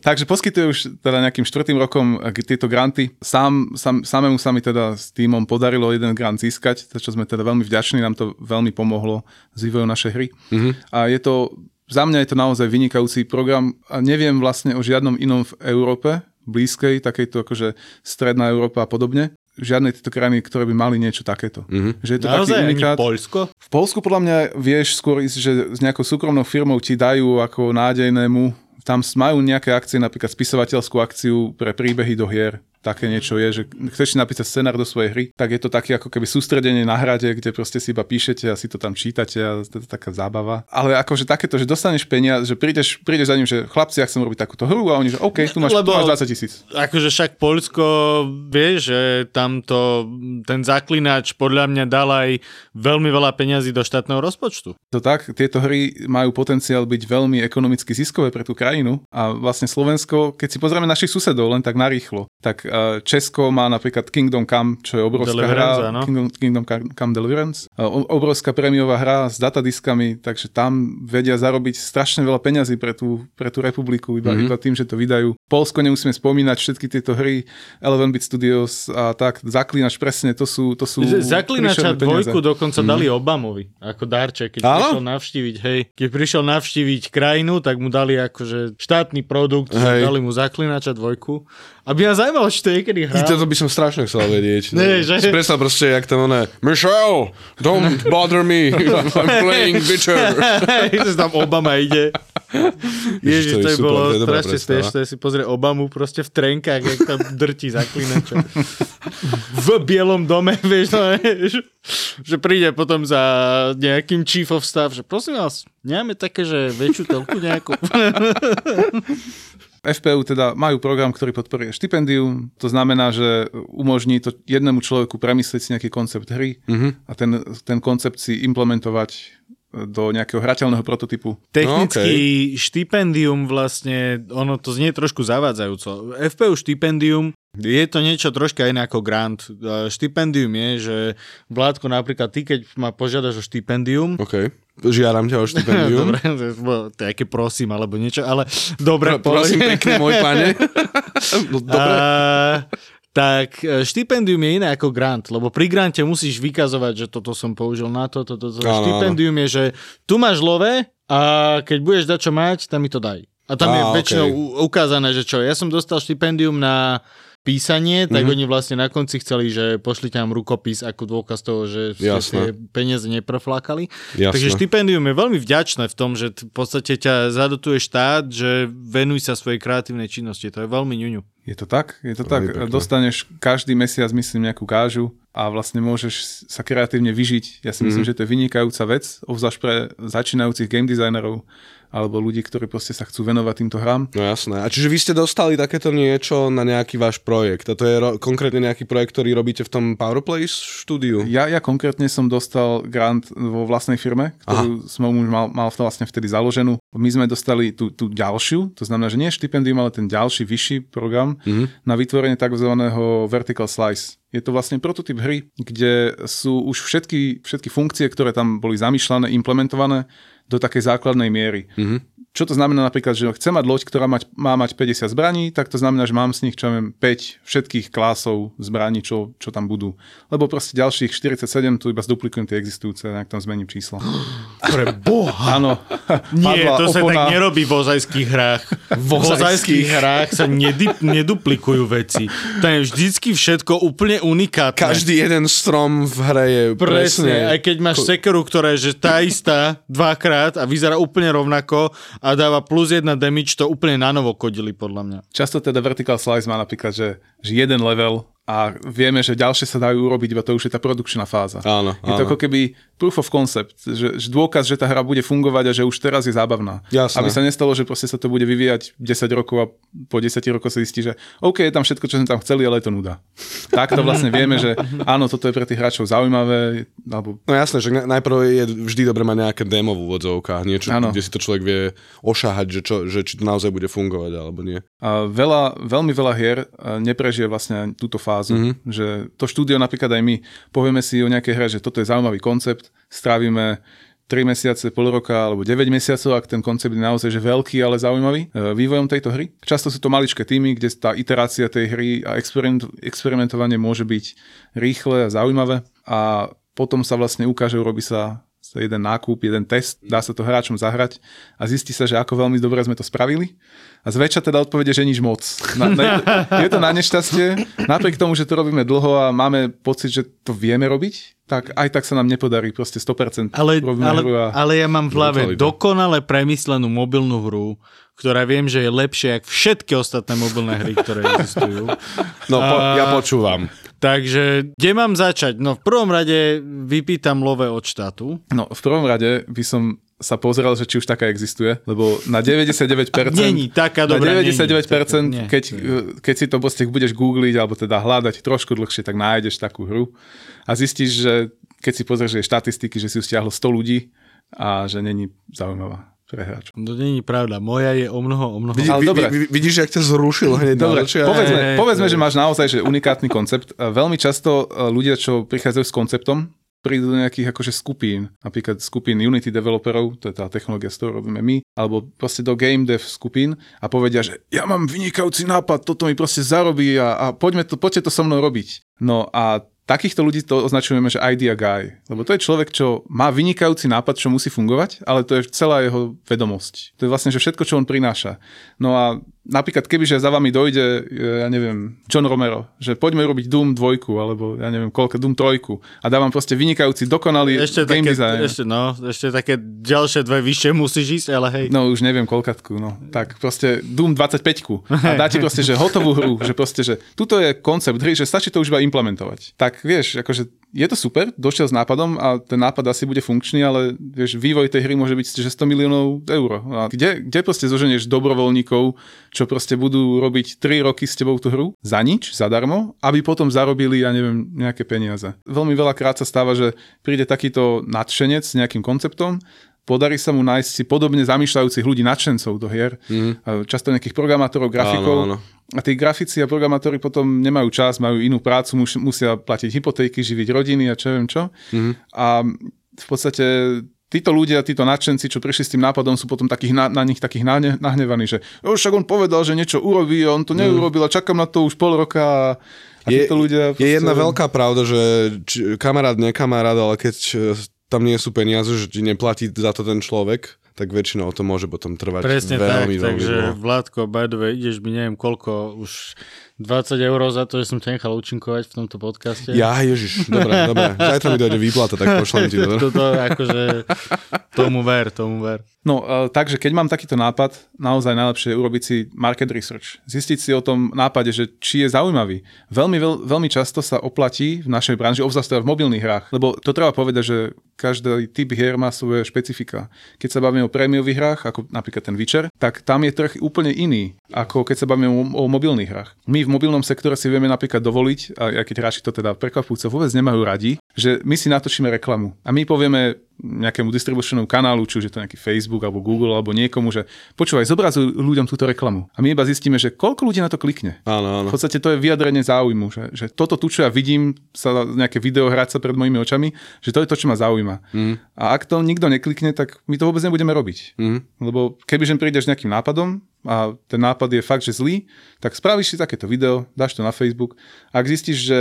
takže poskytuje už teda nejakým štvrtým rokom eh, tieto granty. Sám, sám, samému sa mi teda s týmom podarilo jeden grant získať, za čo sme teda veľmi vďační, nám to veľmi pomohlo s vývojom našej hry. Mm-hmm. A je to, za mňa je to naozaj vynikajúci program a neviem vlastne o žiadnom inom v Európe, blízkej, takejto akože stredná Európa a podobne, žiadnej tieto krajiny, ktoré by mali niečo takéto. Mm-hmm. Že je to Naozaj taký unikát. Poľsko? V Polsku podľa mňa vieš skôr ísť, že s nejakou súkromnou firmou ti dajú ako nádejnému, tam majú nejaké akcie, napríklad spisovateľskú akciu pre príbehy do hier. Také niečo je, že chceš si napísať scenár do svojej hry, tak je to také ako keby sústredenie na hrade, kde proste si iba píšete a si to tam čítate a to je taká zábava. Ale akože takéto, že dostaneš peniaze, že prídeš, prídeš za ním, že chlapci, ja chcem robiť takúto hru a oni, že OK, tu máš, Lebo- tu máš 20 tisíc. Akože však Poľsko vie, že tamto ten zaklinač podľa mňa dal aj veľmi veľa peňazí do štátneho rozpočtu. To tak, tieto hry majú potenciál byť veľmi ekonomicky ziskové pre tú krajinu a vlastne Slovensko, keď si pozrieme našich susedov len tak narýchlo, tak Česko má napríklad Kingdom Come, čo je obrovská Deliverance, hra. áno. Kingdom, Kingdom Come Deliverance. Obrovská prémiová hra s datadiskami, takže tam vedia zarobiť strašne veľa peňazí pre tú, pre tú republiku, iba, mm-hmm. iba tým, že to vydajú. Polsko nemusíme spomínať, všetky tieto hry, Eleven Beat Studios a tak, Zaklínač presne, to sú, to sú Zaklinača príšerné peniaze. dvojku dokonca mm. dali Obamovi ako darček, keď Áno? prišiel navštíviť, hej, keď prišiel navštíviť krajinu, tak mu dali akože štátny produkt, Hej. dali mu Zaklinača dvojku. Aby ma zaujímalo, či to niekedy I hral. toto by som strašne chcel vedieť. Nie, že- predstav proste, jak tam oné, Michelle, don't bother me, I'm playing Witcher. Že tam Obama ide. Ježiš, to je super, bolo to je strašne smiešné si pozrie Obamu proste v trenkách, jak tam drtí zaklinača. v bielom dome, vieš, no, vieš, že príde potom za nejakým chief of staff, že prosím vás, nemáme také, že väčšiu telku nejakú. FPU teda majú program, ktorý podporuje štipendium, to znamená, že umožní to jednému človeku premyslieť si nejaký koncept hry a ten, ten koncept si implementovať do nejakého hrateľného prototypu. Technicky štipendium vlastne, ono to znie trošku zavádzajúco. FPU štipendium je to niečo troška iné ako grant. Štipendium je, že Vládko napríklad ty, keď ma požiadaš o štipendium, OK, žiaram ťa o štipendium. Dobre, to je- bo- to je aké prosím, alebo niečo, ale dobre, Pro- Prosím pekne, môj pane. No, Dobre. A, tak e, štipendium je iné ako grant, lebo pri grante musíš vykazovať, že toto som použil na to, toto, toto. Áno, Štipendium je, že tu máš love a keď budeš dať čo mať, tam mi to daj. A tam Á, je väčšinou u- ukázané, že čo. Ja som dostal štipendium na písanie, tak Mhm. oni vlastne na konci chceli, že pošlite nám rukopis ako dôkaz toho, že ste peniaze nepreflákali. Jasné. Takže štipendium je veľmi vďačné v tom, že t- v podstate ťa zadotuje štát, že venuj sa svojej kreatívnej činnosti. To je veľmi ňuňu. Je to tak? Je to Veľmi tak. pekné. Dostaneš každý mesiac, myslím, nejakú kážu a vlastne môžeš sa kreatívne vyžiť. Ja si myslím, Mhm. že to je vynikajúca vec, obzvlášť pre začínajúcich game designerov alebo ľudí, ktorí proste sa chcú venovať týmto hrám. No jasné. A čiže vy ste dostali takéto niečo na nejaký váš projekt? A to je ro- konkrétne nejaký projekt, ktorý robíte v tom PowerPlay štúdiu? Ja, ja konkrétne som dostal grant vo vlastnej firme, ktorú som už mal, mal vlastne vtedy založenú. My sme dostali tú, tú ďalšiu, to znamená, že nie štipendium, ale ten ďalší vyšší program Mhm. na vytvorenie tzv. vertical slice. Je to vlastne prototyp hry, kde sú už všetky, všetky funkcie, ktoré tam boli zamýšľané, implementované do takej základnej miery. Mhm. Čo to znamená napríklad, že chcem mať loď, ktorá mať, má mať 50 zbraní, tak to znamená, že mám z nich čo viem, 5 všetkých klásov zbraní, čo, čo tam budú. Lebo proste ďalších 47 tu iba zduplikujem tie existujúce, nejak tam zmením číslo. Pre boha! Áno. Nie, to sa opona. tak nerobí v ozajských hrách. V Ozajských. hrách sa nedi- neduplikujú veci. To je vždycky všetko úplne unikátne. Každý jeden strom v hre je Presne, presne... aj keď máš sekeru, ktorá je že tá istá dvakrát a vyzerá úplne rovnako a dáva plus jedna damage, to úplne na novo kodili podľa mňa. Často teda vertical slice má napríklad, že, že jeden level a vieme, že ďalšie sa dajú urobiť, iba to už je tá produkčná fáza. Áno, Je to áno. ako keby proof of concept, že, že dôkaz, že tá hra bude fungovať a že už teraz je zábavná. Jasné. Aby sa nestalo, že proste sa to bude vyvíjať 10 rokov a po 10 rokoch sa zistí, že OK, je tam všetko, čo sme tam chceli, ale je to nuda. Takto vlastne vieme, že áno, toto je pre tých hráčov zaujímavé, alebo No jasné, že na- najprv je vždy dobre mať nejaké demo v úvodzovkách, niečo, Áno. kde si to človek vie ošahať, že, čo, že či to naozaj bude fungovať alebo nie. A veľa, veľmi veľa hier eh, neprežije vlastne túto fázu, mm-hmm. že to štúdio napríklad aj my povieme si o nejakej hre, že toto je zaujímavý koncept, strávime 3 mesiace, pol roka alebo 9 mesiacov, ak ten koncept je naozaj že veľký, ale zaujímavý eh, vývojom tejto hry. Často sú to maličké týmy, kde tá iterácia tej hry a experiment, experimentovanie môže byť rýchle a zaujímavé a potom sa vlastne ukáže, urobí sa jeden nákup, jeden test, dá sa to hráčom zahrať a zistí sa, že ako veľmi dobre sme to spravili. A zväčša teda odpovede, že nič moc. Na, na, je to na nešťastie. Napriek tomu, že to robíme dlho a máme pocit, že to vieme robiť, tak aj tak sa nám nepodarí proste 100% Ale, ale, a... ale ja mám v hlave dokonale premyslenú mobilnú hru, ktorá viem, že je lepšia ako všetky ostatné mobilné hry, ktoré existujú. No, po, A- ja počúvam. Takže kde mám začať? No v prvom rade vypýtam love od štátu. No, v prvom rade by som sa pozrel, že či už taká existuje, lebo na 99% Není taká na dobrá, 99%, není. keď, Nie. keď si to proste budeš googliť alebo teda hľadať trošku dlhšie, tak nájdeš takú hru a zistíš, že keď si pozrieš jej štatistiky, že si ju stiahlo 100 ľudí a že není zaujímavá. pre hráčov. To nie je pravda. Moja je o mnoho, o mnoho. Vidí, Ale dobre. vi, vidíš, jak ťa zrušil hneď na Dobre, začiatku? povedzme, Hej, povedzme hej. že máš naozaj že unikátny koncept. Veľmi často e, ľudia, čo prichádzajú s konceptom, prídu do nejakých akože skupín, napríklad skupín Unity developerov, to je tá technológia, s ktorou robíme my, alebo proste do game dev skupín a povedia, že ja mám vynikajúci nápad, toto mi proste zarobí a, a poďme to, poďte to so mnou robiť. No a takýchto ľudí to označujeme, že idea guy. Lebo to je človek, čo má vynikajúci nápad, čo musí fungovať, ale to je celá jeho vedomosť. To je vlastne, že všetko, čo on prináša. No a napríklad, kebyže za vami dojde, ja neviem, John Romero, že poďme robiť Doom 2, alebo ja neviem, koľko, Doom 3 a dávam proste vynikajúci, dokonalý Ešte game také, design. ešte, no, ešte také ďalšie dve vyššie musíš ísť, ale hej. No už neviem koľkatku, no. Tak proste Doom 25 a dáte proste, že hotovú hru, že proste, že tuto je koncept hry, že stačí to už iba implementovať. Tak vieš, akože je to super, došiel s nápadom a ten nápad asi bude funkčný, ale vieš, vývoj tej hry môže byť že 100 miliónov eur. A kde, kde proste zoženieš dobrovoľníkov, čo proste budú robiť 3 roky s tebou tú hru za nič, zadarmo, aby potom zarobili, ja neviem, nejaké peniaze. Veľmi veľakrát sa stáva, že príde takýto nadšenec s nejakým konceptom, podarí sa mu nájsť si podobne zamýšľajúcich ľudí, nadšencov do hier, mm. často nejakých programátorov, grafikov. Áno, áno. A tí grafici a programátori potom nemajú čas, majú inú prácu, mus, musia platiť hypotéky, živiť rodiny a čo viem čo. Mm. A v podstate títo ľudia, títo nadšenci, čo prišli s tým nápadom, sú potom takých na, na nich takých nahne, nahnevaní, že "Jo, však on povedal, že niečo urobí, on to neurobil a čakám na to už pol roka a, a Je- ľudia... Je jedna veľká pravda, že či, kamarát, nekamarát, ale keď e, tam nie sú peniaze, že ti neplatí za to ten človek, tak väčšinou to môže potom trvať Presne tak, veľmi, veľmi takže dlho. Vládko, by the way, ideš mi neviem koľko, už 20 eur za to, že som ťa nechal účinkovať v tomto podcaste. Ja, ježiš, dobre, dobre. Zajtra mi dojde výplata, tak pošlem ti to. Toto akože, tomu ver, tomu ver. No, uh, takže keď mám takýto nápad, naozaj najlepšie je urobiť si market research. Zistiť si o tom nápade, že či je zaujímavý. Veľmi, veľ, veľmi často sa oplatí v našej branži, obzvlášť teda v mobilných hrách, lebo to treba povedať, že každý typ hier má svoje špecifika. Keď sa bavíme o prémiových hrách, ako napríklad ten Witcher, tak tam je trh úplne iný, ako keď sa bavíme o, o mobilných hrách. My v mobilnom sektore si vieme napríklad dovoliť, a keď hráči to teda prekvapujúco vôbec nemajú radi, že my si natočíme reklamu. A my povieme nejakému distribučnému kanálu, či už je to nejaký Facebook alebo Google alebo niekomu, že počúvaj, zobrazuj ľuďom túto reklamu. A my iba zistíme, že koľko ľudí na to klikne. Áno, áno. V podstate to je vyjadrenie záujmu, že, že toto tu, čo ja vidím, sa nejaké video hrať sa pred mojimi očami, že to je to, čo ma zaujíma. Mm. A ak to nikto neklikne, tak my to vôbec nebudeme robiť. Mm. Lebo kebyže prídeš nejakým nápadom a ten nápad je fakt, že zlý, tak spravíš si takéto video, dáš to na Facebook. A ak zistíš, že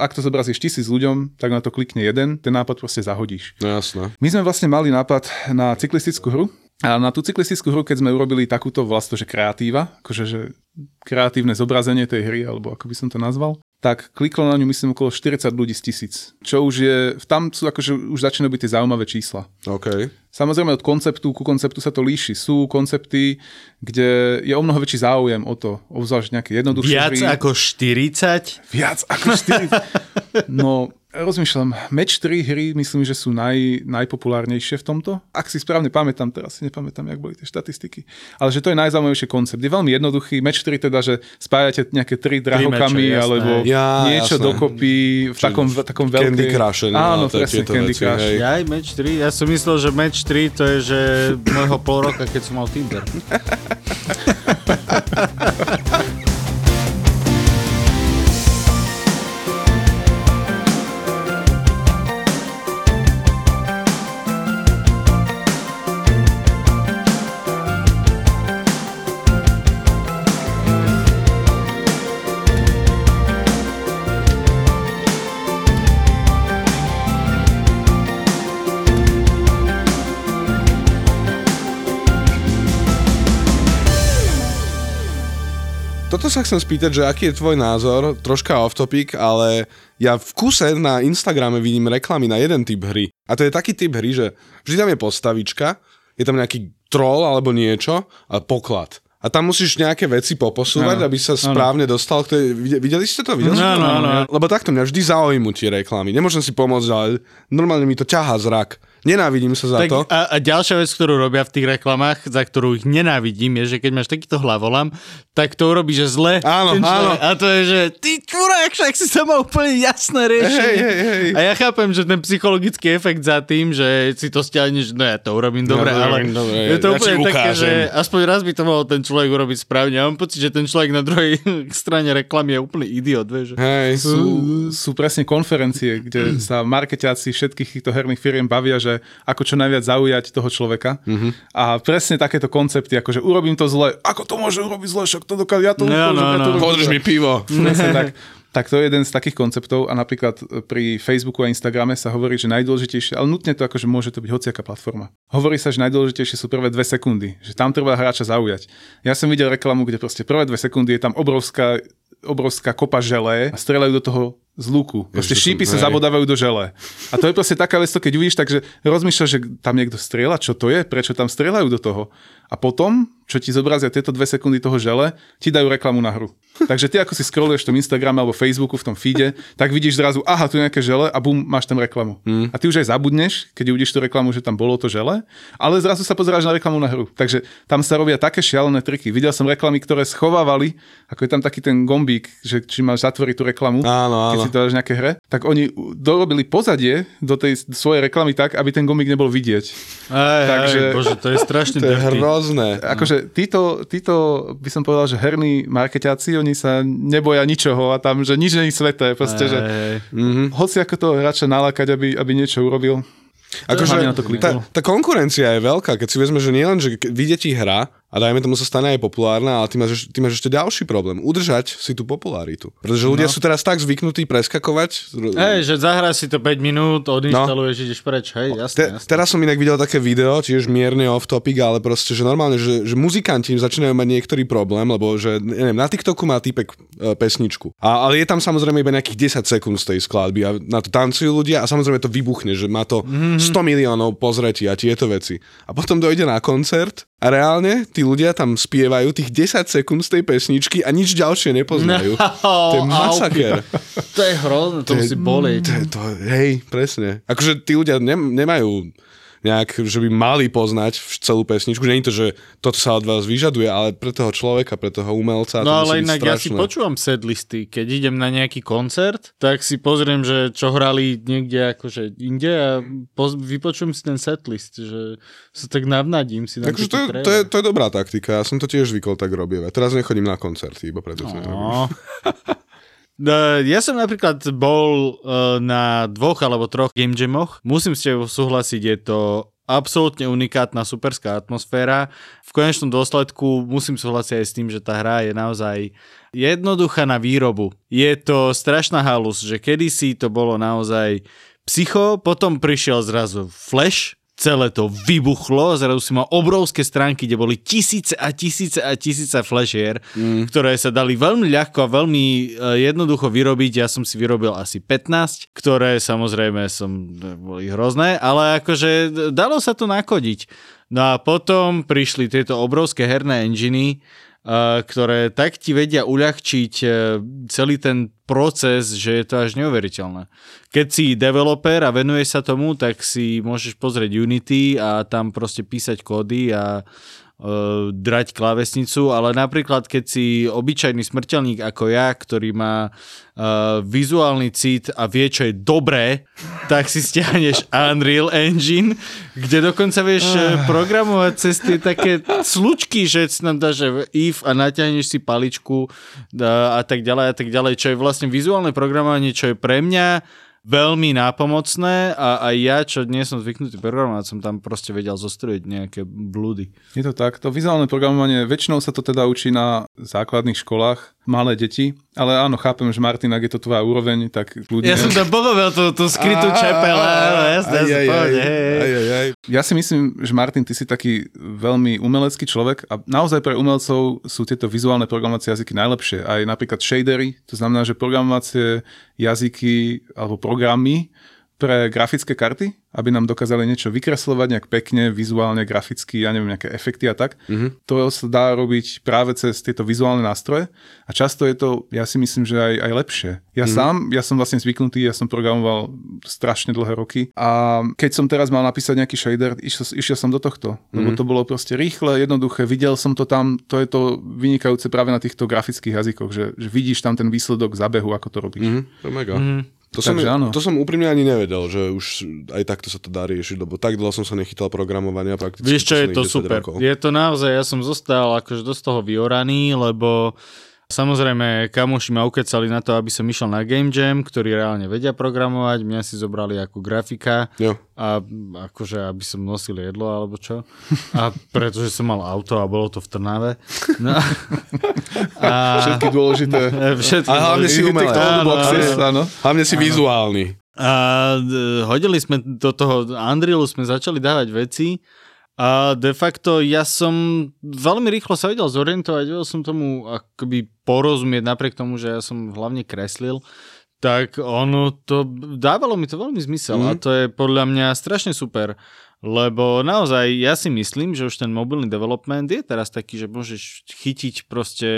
ak to zobrazíš tisíc ľuďom, tak na to klikne jeden, ten nápad proste zahodíš. No jasné. My sme vlastne mali nápad na cyklistickú hru a na tú cyklistickú hru, keď sme urobili takúto vlastne, že kreatíva, akože že kreatívne zobrazenie tej hry, alebo ako by som to nazval, tak kliklo na ňu myslím okolo 40 ľudí z tisíc. Čo už je, tam sú akože už začínajú byť tie zaujímavé čísla. OK. Samozrejme od konceptu ku konceptu sa to líši. Sú koncepty, kde je o mnoho väčší záujem o to, obzvlášť nejaké jednoduchšie Viac hry. ako 40? Viac ako 4. no, rozmýšľam, match 3 hry myslím, že sú naj, najpopulárnejšie v tomto. Ak si správne pamätám, teraz si nepamätám, jak boli tie štatistiky. Ale že to je najzaujímavejší koncept. Je veľmi jednoduchý. Match 3 teda, že spájate nejaké tri drahokamy meče, alebo Ja, niečo jasné. dokopy v takom, v takom veľkej... Candy Crush, no, Áno, presne, Candy veci, Crush. hej. Ja aj match 3? Ja som myslel, že match 3 to je, že môjho pol roka, keď som mal Tinder. Toto sa chcem spýtať, že aký je tvoj názor, troška off topic, ale ja v kuse na Instagrame vidím reklamy na jeden typ hry. A to je taký typ hry, že vždy tam je postavička, je tam nejaký troll alebo niečo a poklad. A tam musíš nejaké veci poposúvať, Áno, aby sa správne dostal k tej... Videli, ste to? Videli ste to? Áno, áno. Lebo takto mňa vždy zaujímu tie reklamy. Nemôžem si pomôcť, ale normálne mi to ťahá zrak. Nenávidím sa za Tak, to. a, a ďalšia vec, ktorú robia v tých reklamách, za ktorú ich nenávidím, je, že keď máš takýto hlavolam, tak to urobí, že zle. Áno, áno. A to je, že ty čurák, však si to má úplne jasné riešenie. Hej, hej, hej. A ja chápem, že ten psychologický efekt za tým, že si to stiahneš, no ja to urobím dobre, to ale dobre, je to ja úplne také, že aspoň raz by to mohol ten človek urobiť správne. Ja mám pocit, že ten človek na druhej strane reklamy je úplný idiot, vieš. Hej, Sú, sú presne konferencie, kde sa marketiaci všetkých týchto herných firiem bavia, že ako čo najviac zaujať toho človeka. A presne takéto koncepty, ako že urobím to zle, ako to môže urobiť zle, však to dokáže, ja to, No, ukážem, no, ja to no. urobím Podrž mi pivo. Presne tak. Tak to je jeden z takých konceptov a napríklad pri Facebooku a Instagrame sa hovorí, že najdôležitejšie, ale nutne to akože môže to byť hociaká platforma. Hovorí sa, že najdôležitejšie sú prvé dve sekundy, že tam treba hráča zaujať. Ja som videl reklamu, kde proste prvé dve sekundy je tam obrovská, obrovská kopa želé a strelajú do toho z luku. Proste Ježiš, šípy sa hej. zabodávajú do žele. A to je proste taká vec, keď uvidíš, takže rozmýšľaš, že tam niekto strieľa, čo to je, prečo tam strieľajú do toho. A potom, čo ti zobrazia tieto dve sekundy toho žele, ti dajú reklamu na hru. Takže ty ako si scrolluješ v tom Instagrame alebo Facebooku v tom feede, tak vidíš zrazu, aha, tu je nejaké žele a bum, máš tam reklamu. A ty už aj zabudneš, keď uvidíš tú reklamu, že tam bolo to žele, ale zrazu sa pozeráš na reklamu na hru. Takže tam sa robia také šialené triky. Videl som reklamy, ktoré schovávali, ako je tam taký ten gombík, že či máš zatvoriť tú reklamu, Áno, keď áno. si to dáš nejaké hre, tak oni dorobili pozadie do tej svojej reklamy tak, aby ten gombík nebol vidieť. Aj, Takže- aj, bože, to je strašne To je. Hrozné. Akože títo, títo, by som povedal, že herní marketáci, oni sa neboja ničoho a tam, že nič není sveté. Proste, že Aj, hoci ako toho hráča nalákať, aby, aby niečo urobil. Akože tá, tá konkurencia je veľká, keď si vezme, že nielen, že vyjde ti hra a dajme tomu sa stane aj populárna, ale ty máš, ty máš ešte ďalší problém. Udržať si tú popularitu. Pretože ľudia No. sú teraz tak zvyknutí preskakovať. Hej, že zahráš si to 5 minút, odinštaluješ, ideš preč, hej, jasné, Te, jasné. teraz som inak videl také video, tiež mierne off topic, ale proste, že normálne, že, že muzikanti začínajú mať niektorý problém, lebo že, neviem, na TikToku má typek e, pesničku. A, ale je tam samozrejme iba nejakých 10 sekúnd z tej skladby a na to tancujú ľudia a samozrejme to vybuchne, že má to 100 miliónov pozretí a tieto veci. A potom dojde na koncert a reálne tí ľudia tam spievajú tých 10 sekúnd z tej pesničky a nič ďalšie nepoznajú. to je masaker. To je hrozné, to musí boliť. To, to, hej, presne. Akože tí ľudia ne, nemajú nejak, že by mali poznať celú pesničku, že nie je to, že toto sa od vás vyžaduje, ale pre toho človeka, pre toho umelca to No musí ale inak ja si strašné. počúvam setlisty. Keď idem na nejaký koncert, tak si pozriem, že čo hrali niekde akože inde a poz- vypočujem si ten setlist, že sa tak navnadím si. Takže to, je, to, je, to je dobrá taktika, ja som to tiež zvykol tak robievať. Teraz nechodím na koncerty, iba preto to. No. No, Ja som napríklad bol uh, na dvoch alebo troch game jamoch. Musím s tebou súhlasiť, je to absolútne unikátna, superská atmosféra. V konečnom dôsledku musím súhlasiť aj s tým, že tá hra je naozaj jednoduchá na výrobu. Je to strašná halus, že kedysi to bolo naozaj psycho, potom prišiel zrazu Flash, celé to vybuchlo, zrazu si mal obrovské stránky, kde boli tisíce a tisíce a tisíce flashier, mm. ktoré sa dali veľmi ľahko a veľmi e, jednoducho vyrobiť. Ja som si vyrobil asi 15, ktoré samozrejme som, boli hrozné, ale akože dalo sa to nakodiť. No a potom prišli tieto obrovské herné enginy, ktoré tak ti vedia uľahčiť uh, celý ten proces, že je to až neuveriteľné. Keď si developer a venuješ sa tomu, tak si môžeš pozrieť Unity a tam proste písať kódy a drať klávesnicu, ale napríklad keď si obyčajný smrteľník ako ja, ktorý má uh, vizuálny cit a vie, čo je dobré, tak si stiahneš Unreal Engine, kde dokonca vieš uh. programovať cez tie také slučky, že si nám dáš if a natiahneš si paličku a, a tak ďalej a tak ďalej, čo je vlastne vizuálne programovanie, čo je pre mňa veľmi nápomocné a aj ja, čo nie som zvyknutý programovať, som tam proste vedel zostrojiť nejaké blúdy. Je to tak. To vizuálne programovanie, väčšinou sa to teda učí na základných školách, malé deti, ale áno, chápem, že Martin, ak je to tvoja úroveň, tak ľudia... Ja som tam pochopil tú, tú skrytú čepel, áno, jasné, Aj, jasné, aj, aj, pohode, hej, hej. aj, aj, aj. Ja si myslím, že Martin, ty si taký veľmi umelecký človek a naozaj pre umelcov sú tieto vizuálne programovacie jazyky najlepšie. Aj napríklad shadery, to znamená, že programovacie jazyky alebo programy pre grafické karty, aby nám dokázali niečo vykreslovať nejak pekne, vizuálne, graficky, ja neviem, nejaké efekty a tak. Mm-hmm. To sa dá robiť práve cez tieto vizuálne nástroje a často je to, ja si myslím, že aj, aj lepšie. Ja mm-hmm. sám, ja som vlastne zvyknutý, ja som programoval strašne dlhé roky a keď som teraz mal napísať nejaký shader, išiel, išiel som do tohto, mm-hmm. lebo to bolo proste rýchle, jednoduché, videl som to tam, to je to vynikajúce práve na týchto grafických jazykoch, že, že vidíš tam ten výsledok zabehu, ako to robíš. Mm-hmm. To mega. Mm-hmm. To som, áno. to som úprimne ani nevedel, že už aj takto sa to dá riešiť, lebo tak dlho som sa nechytal programovania prakticky. Vieš čo, je to super. Rokov. Je to naozaj, ja som zostal akože dosť toho vyoraný, lebo Samozrejme, kamoši ma ukecali na to, aby som išiel na Game Jam, ktorí reálne vedia programovať, mňa si zobrali ako grafika jo. a akože, aby som nosil jedlo alebo čo. A pretože som mal auto a bolo to v Trnave. No. A, všetky dôležité. Všetky a hlavne si umelé. Hlavne si vizuálny. A hodili sme do toho Unrealu, sme začali dávať veci a de facto ja som veľmi rýchlo sa vedel zorientovať, vedel som tomu akoby porozumieť napriek tomu, že ja som hlavne kreslil, tak ono to, dávalo mi to veľmi zmysel mm. a to je podľa mňa strašne super. Lebo naozaj ja si myslím, že už ten mobilný development je teraz taký, že môžeš chytiť proste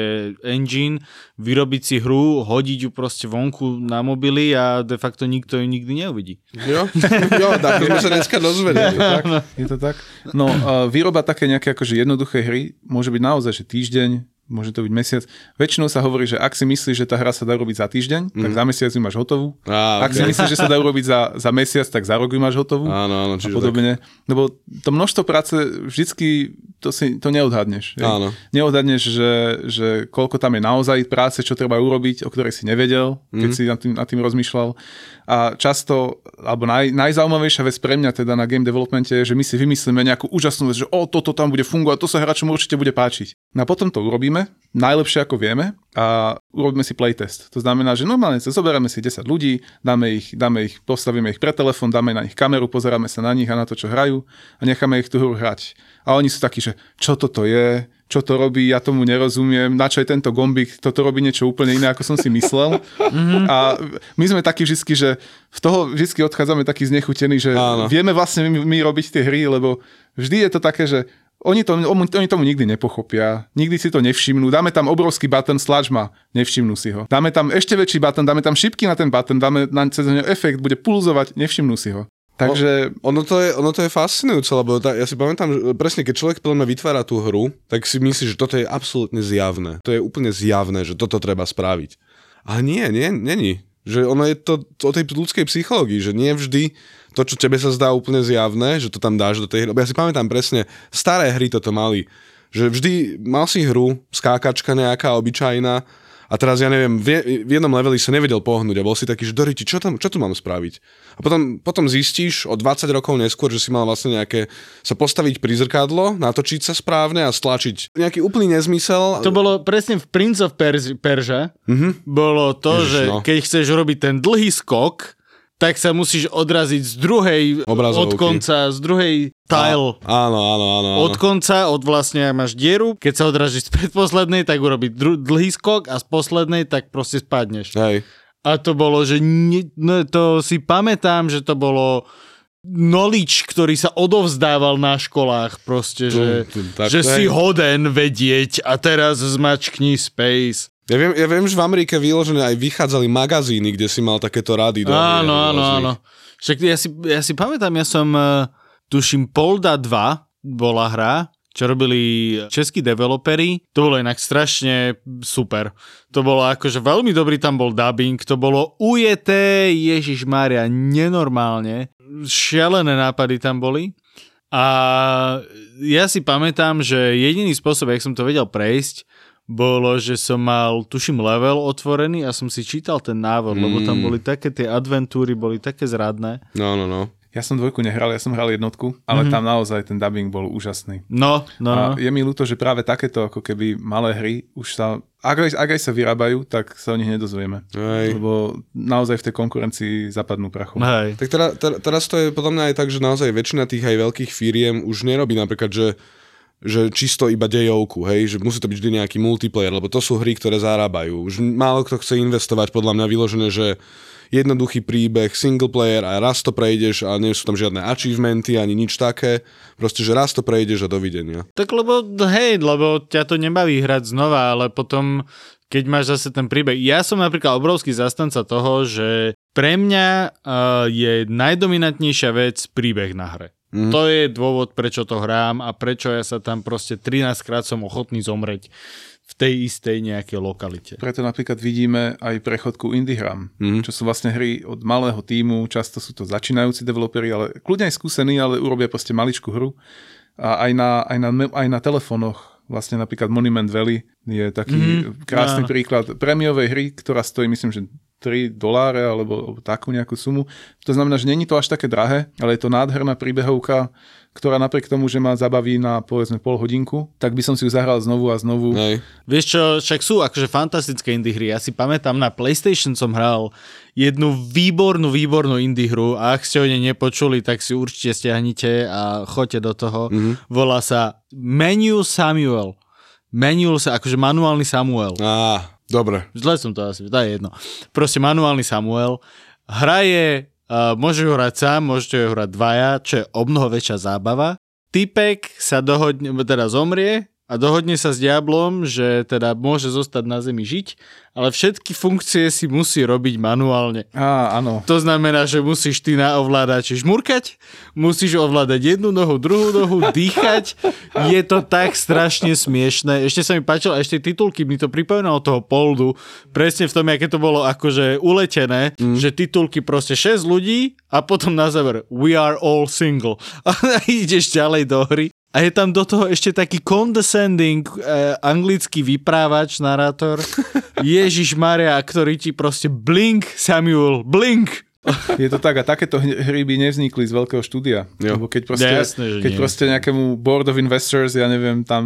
engine, vyrobiť si hru, hodiť ju proste vonku na mobily a de facto nikto ju nikdy neuvidí. Jo, jo tak sme sa dneska dozvedeli. Tak? Je to tak? No, výroba také nejaké akože jednoduché hry môže byť naozaj, že týždeň, môže to byť mesiac. Väčšinou sa hovorí, že ak si myslíš, že tá hra sa dá robiť za týždeň, mm. tak mhm. za mesiac ju máš hotovú. Á, okay. Ak si myslíš, že sa dá robiť za, za mesiac, tak za rok ju máš hotovú. Áno, áno, čiže a podobne. Tak. Lebo to množstvo práce vždycky to, si, to neodhadneš. Áno. Neodhadneš, že, že koľko tam je naozaj práce, čo treba urobiť, o ktorej si nevedel, keď mm. si nad tým, nad tým rozmýšľal. A často, alebo naj, najzaujímavejšia vec pre mňa teda na game developmente je, že my si vymyslíme nejakú úžasnú vec, že o, toto tam bude fungovať, to sa hráčom určite bude páčiť. No a potom to urobíme, najlepšie ako vieme a urobíme si playtest. To znamená, že normálne sa zoberieme si 10 ľudí, dáme ich, dáme ich, postavíme ich pre telefón, dáme na nich kameru, pozeráme sa na nich a na to, čo hrajú a necháme ich tú hru hrať. A oni sú takí, že čo toto je, čo to robí, ja tomu nerozumiem, na čo je tento gombik, toto robí niečo úplne iné, ako som si myslel. Mhm. a my sme takí vždy, že v toho vždy odchádzame takí znechutení, že Áno. vieme vlastne my, my robiť tie hry, lebo vždy je to také, že oni, to, oni tomu nikdy nepochopia, nikdy si to nevšimnú. Dáme tam obrovský button, slač ma, nevšimnú si ho. Dáme tam ešte väčší button, dáme tam šipky na ten button, dáme na cez efekt, bude pulzovať, nevšimnú si ho. Takže... Ono, to je, ono to je fascinujúce, lebo tá, ja si pamätám, že presne keď človek podľa vytvára tú hru, tak si myslí, že toto je absolútne zjavné. To je úplne zjavné, že toto treba spraviť. Ale nie, nie, není. Že ono je to, o tej ľudskej psychológii, že nie vždy to, čo tebe sa zdá úplne zjavné, že to tam dáš do tej hry. Ja si pamätám presne, staré hry toto mali. Že vždy mal si hru, skákačka nejaká obyčajná, a teraz ja neviem, v, jednom leveli sa nevedel pohnúť a bol si taký, že Doriti, čo, tam, čo tu mám spraviť? A potom, potom zistíš o 20 rokov neskôr, že si mal vlastne nejaké, sa postaviť pri zrkadlo, natočiť sa správne a stlačiť nejaký úplný nezmysel. To bolo presne v Prince of Persia. Mm-hmm. Bolo to, Ježiš, že no. keď chceš robiť ten dlhý skok, tak sa musíš odraziť z druhej Obrazovky. od konca, z druhej tile. Áno, áno, áno, áno. Od konca, od vlastne máš dieru, keď sa odrazíš z predposlednej, tak urobiť dru- dlhý skok a z poslednej, tak proste spadneš. Hej. A to bolo, že ne, no, to si pamätám, že to bolo knowledge, ktorý sa odovzdával na školách proste, že, tu, tu, že si hoden vedieť a teraz zmačkni space. Ja viem, ja viem, že v Amerike vyložené aj vychádzali magazíny, kde si mal takéto rady. Do áno, áno, áno. Však ja si, ja si pamätám, ja som, uh, tuším, Polda 2 bola hra, čo robili českí developeri. To bolo inak strašne super. To bolo akože veľmi dobrý tam bol dubbing, to bolo ujeté, Ježiš Mária, nenormálne. Šialené nápady tam boli. A ja si pamätám, že jediný spôsob, jak som to vedel prejsť, bolo, že som mal, tuším, level otvorený a som si čítal ten návod, mm. lebo tam mm. boli také tie adventúry, boli také zradné. No, no, no. Ja som dvojku nehral, ja som hral jednotku, ale mm-hmm. tam naozaj ten dubbing bol úžasný. No, no, a no. je mi ľúto, že práve takéto ako keby malé hry už sa, ak aj, ak aj sa vyrábajú, tak sa o nich nedozvieme. Hej. Lebo naozaj v tej konkurencii zapadnú prachom. Hej. Tak teda, teda, teraz to je podľa mňa aj tak, že naozaj väčšina tých aj veľkých firiem už nerobí napríklad, že že čisto iba dejovku, hej, že musí to byť vždy nejaký multiplayer, lebo to sú hry, ktoré zarábajú. Už málo kto chce investovať podľa mňa vyložené, že jednoduchý príbeh, single player a raz to prejdeš a nie sú tam žiadne achievementy ani nič také. Proste, že raz to prejdeš a dovidenia. Tak lebo, hej, lebo ťa to nebaví hrať znova, ale potom keď máš zase ten príbeh. Ja som napríklad obrovský zastanca toho, že pre mňa uh, je najdominantnejšia vec príbeh na hre. Mm. To je dôvod, prečo to hrám a prečo ja sa tam proste 13 krát som ochotný zomreť v tej istej nejakej lokalite. Preto napríklad vidíme aj prechodku indie hram, mm. čo sú vlastne hry od malého týmu, často sú to začínajúci developeri, ale kľudne aj skúsení, ale urobia proste maličku hru. A aj na, aj na, aj na telefónoch Vlastne napríklad Monument Valley je taký mm-hmm. krásny no. príklad prémiovej hry, ktorá stojí myslím, že 3 doláre alebo takú nejakú sumu. To znamená, že není to až také drahé, ale je to nádherná príbehovka, ktorá napriek tomu, že ma zabaví na povedzme pol hodinku, tak by som si ju zahral znovu a znovu. Nej. Vieš čo, však sú akože fantastické indie hry. Ja si pamätám, na PlayStation som hral jednu výbornú, výbornú indie hru a ak ste o nej nepočuli, tak si určite stiahnite a choďte do toho. Mm-hmm. Volá sa Menu Samuel. Menu sa, akože manuálny Samuel. Á, Dobre. Zle som to asi, to je jedno. Proste manuálny Samuel. Hra je, uh, môžeš ho hrať sám, môžete ho hrať dvaja, čo je o mnoho väčšia zábava. Typek sa dohodne, teda zomrie a dohodne sa s diablom, že teda môže zostať na zemi žiť, ale všetky funkcie si musí robiť manuálne. Á, áno. To znamená, že musíš ty na ovládači žmurkať, musíš ovládať jednu nohu, druhú nohu, dýchať. Je to tak strašne smiešné. Ešte sa mi páčilo, ešte titulky mi to pripomínalo toho poldu, presne v tom, aké to bolo akože uletené, mm. že titulky proste 6 ľudí a potom na záver We are all single. A ideš ďalej do hry a je tam do toho ešte taký condescending eh, anglický vyprávač, narátor. Ježiš Maria, ktorý ti proste blink, Samuel, blink. Je to tak a takéto hry by nevznikli z veľkého štúdia. Jo. Lebo keď proste, Jasne, keď proste nejakému board of investors, ja neviem, tam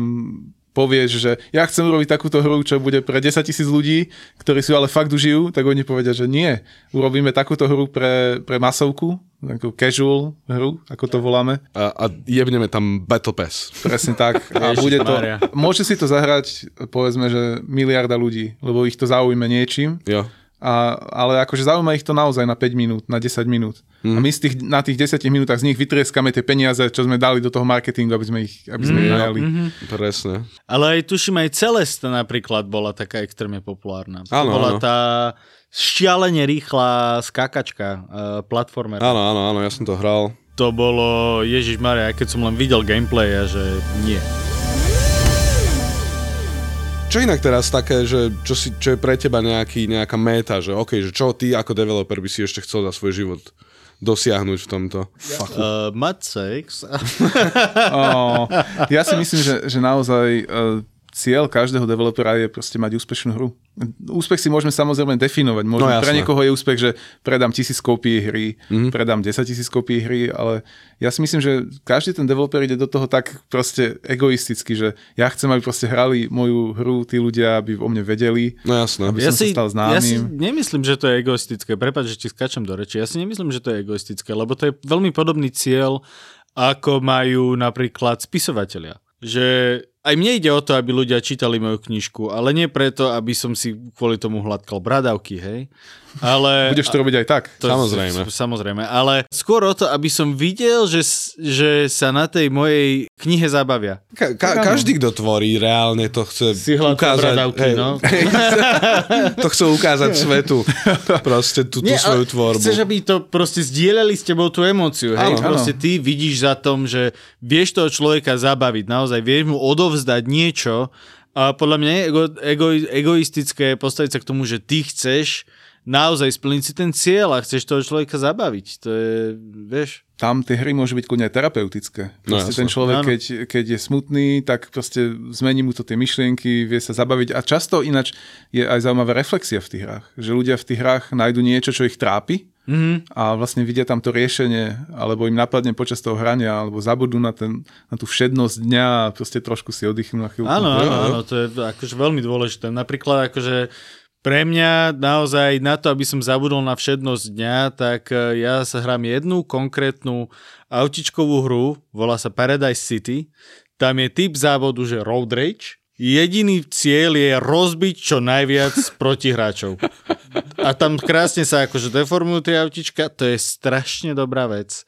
povieš, že ja chcem urobiť takúto hru, čo bude pre 10 tisíc ľudí, ktorí si ale fakt užijú, tak oni povedia, že nie. Urobíme takúto hru pre, pre masovku, takú casual hru, ako to voláme. A, a jebneme tam Battle Pass. Presne tak. A bude to, môže si to zahrať, povedzme, že miliarda ľudí, lebo ich to zaujme niečím. Jo. A, ale akože zaujíma ich to naozaj na 5 minút, na 10 minút. Mm. A my z tých, na tých 10 minútach z nich vytrieskame tie peniaze, čo sme dali do toho marketingu, aby sme ich, aby sme mm. ich najali. Mm-hmm. Presne. Ale aj tuším aj Celesta napríklad bola taká extrémne populárna. Áno, bola áno. tá šialene rýchla skákačka, uh, platformer. Áno, áno, áno, ja som to hral. To bolo, Ježiš Maria, keď som len videl gameplay a že nie. Čo inak teraz také, že čo, si, čo je pre teba nejaký, nejaká méta, že OK, že čo ty ako developer by si ešte chcel za svoj život dosiahnuť v tomto? Uh, mať sex. oh, ja si myslím, že, že naozaj uh, cieľ každého developera je proste mať úspešnú hru. Úspech si môžeme samozrejme definovať. Môžeme, no, pre niekoho je úspech, že predám tisíc kópií hry, mm-hmm. predám 10 tisíc kópií hry, ale ja si myslím, že každý ten developer ide do toho tak proste egoisticky, že ja chcem, aby proste hrali moju hru tí ľudia, aby o mne vedeli, no, jasné. aby ja som si, sa stal známym. Ja si nemyslím, že to je egoistické. Prepač, že ti skačem do reči. Ja si nemyslím, že to je egoistické, lebo to je veľmi podobný cieľ, ako majú napríklad spisovatelia. Že aj mne ide o to, aby ľudia čítali moju knižku, ale nie preto, aby som si kvôli tomu hladkal bradavky, hej. Ale, Budeš to robiť aj tak. To, samozrejme. Samozrejme, ale skôr o to, aby som videl, že, že sa na tej mojej knihe zabavia. Ka- ka- každý, kto tvorí, reálne to chce si ukázať. Bradavky, hej, no. to chce ukázať svetu. Proste tú, tú Nie, svoju tvorbu. Chceš, aby to proste zdieľali s tebou tú emóciu. Hej? Áno, proste áno. ty vidíš za tom, že vieš toho človeka zabaviť. Naozaj vieš mu odovzdať niečo, a podľa mňa je ego, ego, egoistické postaviť sa k tomu, že ty chceš naozaj splniť si ten cieľ a chceš toho človeka zabaviť. To je, vieš... Tam tie hry môžu byť kľudne terapeutické. No, proste no, ten človek, keď, keď je smutný, tak proste zmení mu to tie myšlienky, vie sa zabaviť. A často ináč je aj zaujímavá reflexia v tých hrách. Že ľudia v tých hrách nájdu niečo, čo ich trápi, Mm-hmm. a vlastne vidia tam to riešenie, alebo im napadne počas toho hrania, alebo zabudnú na, ten, na tú všednosť dňa a proste trošku si oddychnú na chvíľku. Áno, áno, áno, to je akože veľmi dôležité. Napríklad akože pre mňa naozaj na to, aby som zabudol na všednosť dňa, tak e, ja sa hrám jednu konkrétnu autičkovú hru, volá sa Paradise City. Tam je typ závodu, že Road Rage jediný cieľ je rozbiť čo najviac protihráčov. A tam krásne sa akože deformujú tie autička, to je strašne dobrá vec.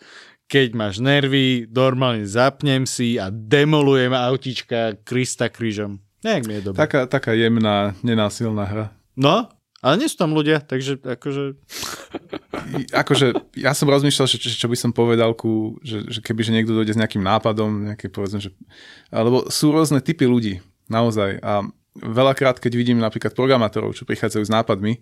Keď máš nervy, normálne zapnem si a demolujem autička Krista krížom. Nejak mi je dobré. Taká, taká jemná, nenásilná hra. No, ale nie sú tam ľudia, takže akože... Akože ja som rozmýšľal, že, čo, čo by som povedal ku, že, že keby že niekto dojde s nejakým nápadom, nejaké povedzme, že... Alebo sú rôzne typy ľudí, naozaj. A veľakrát, keď vidím napríklad programátorov, čo prichádzajú s nápadmi,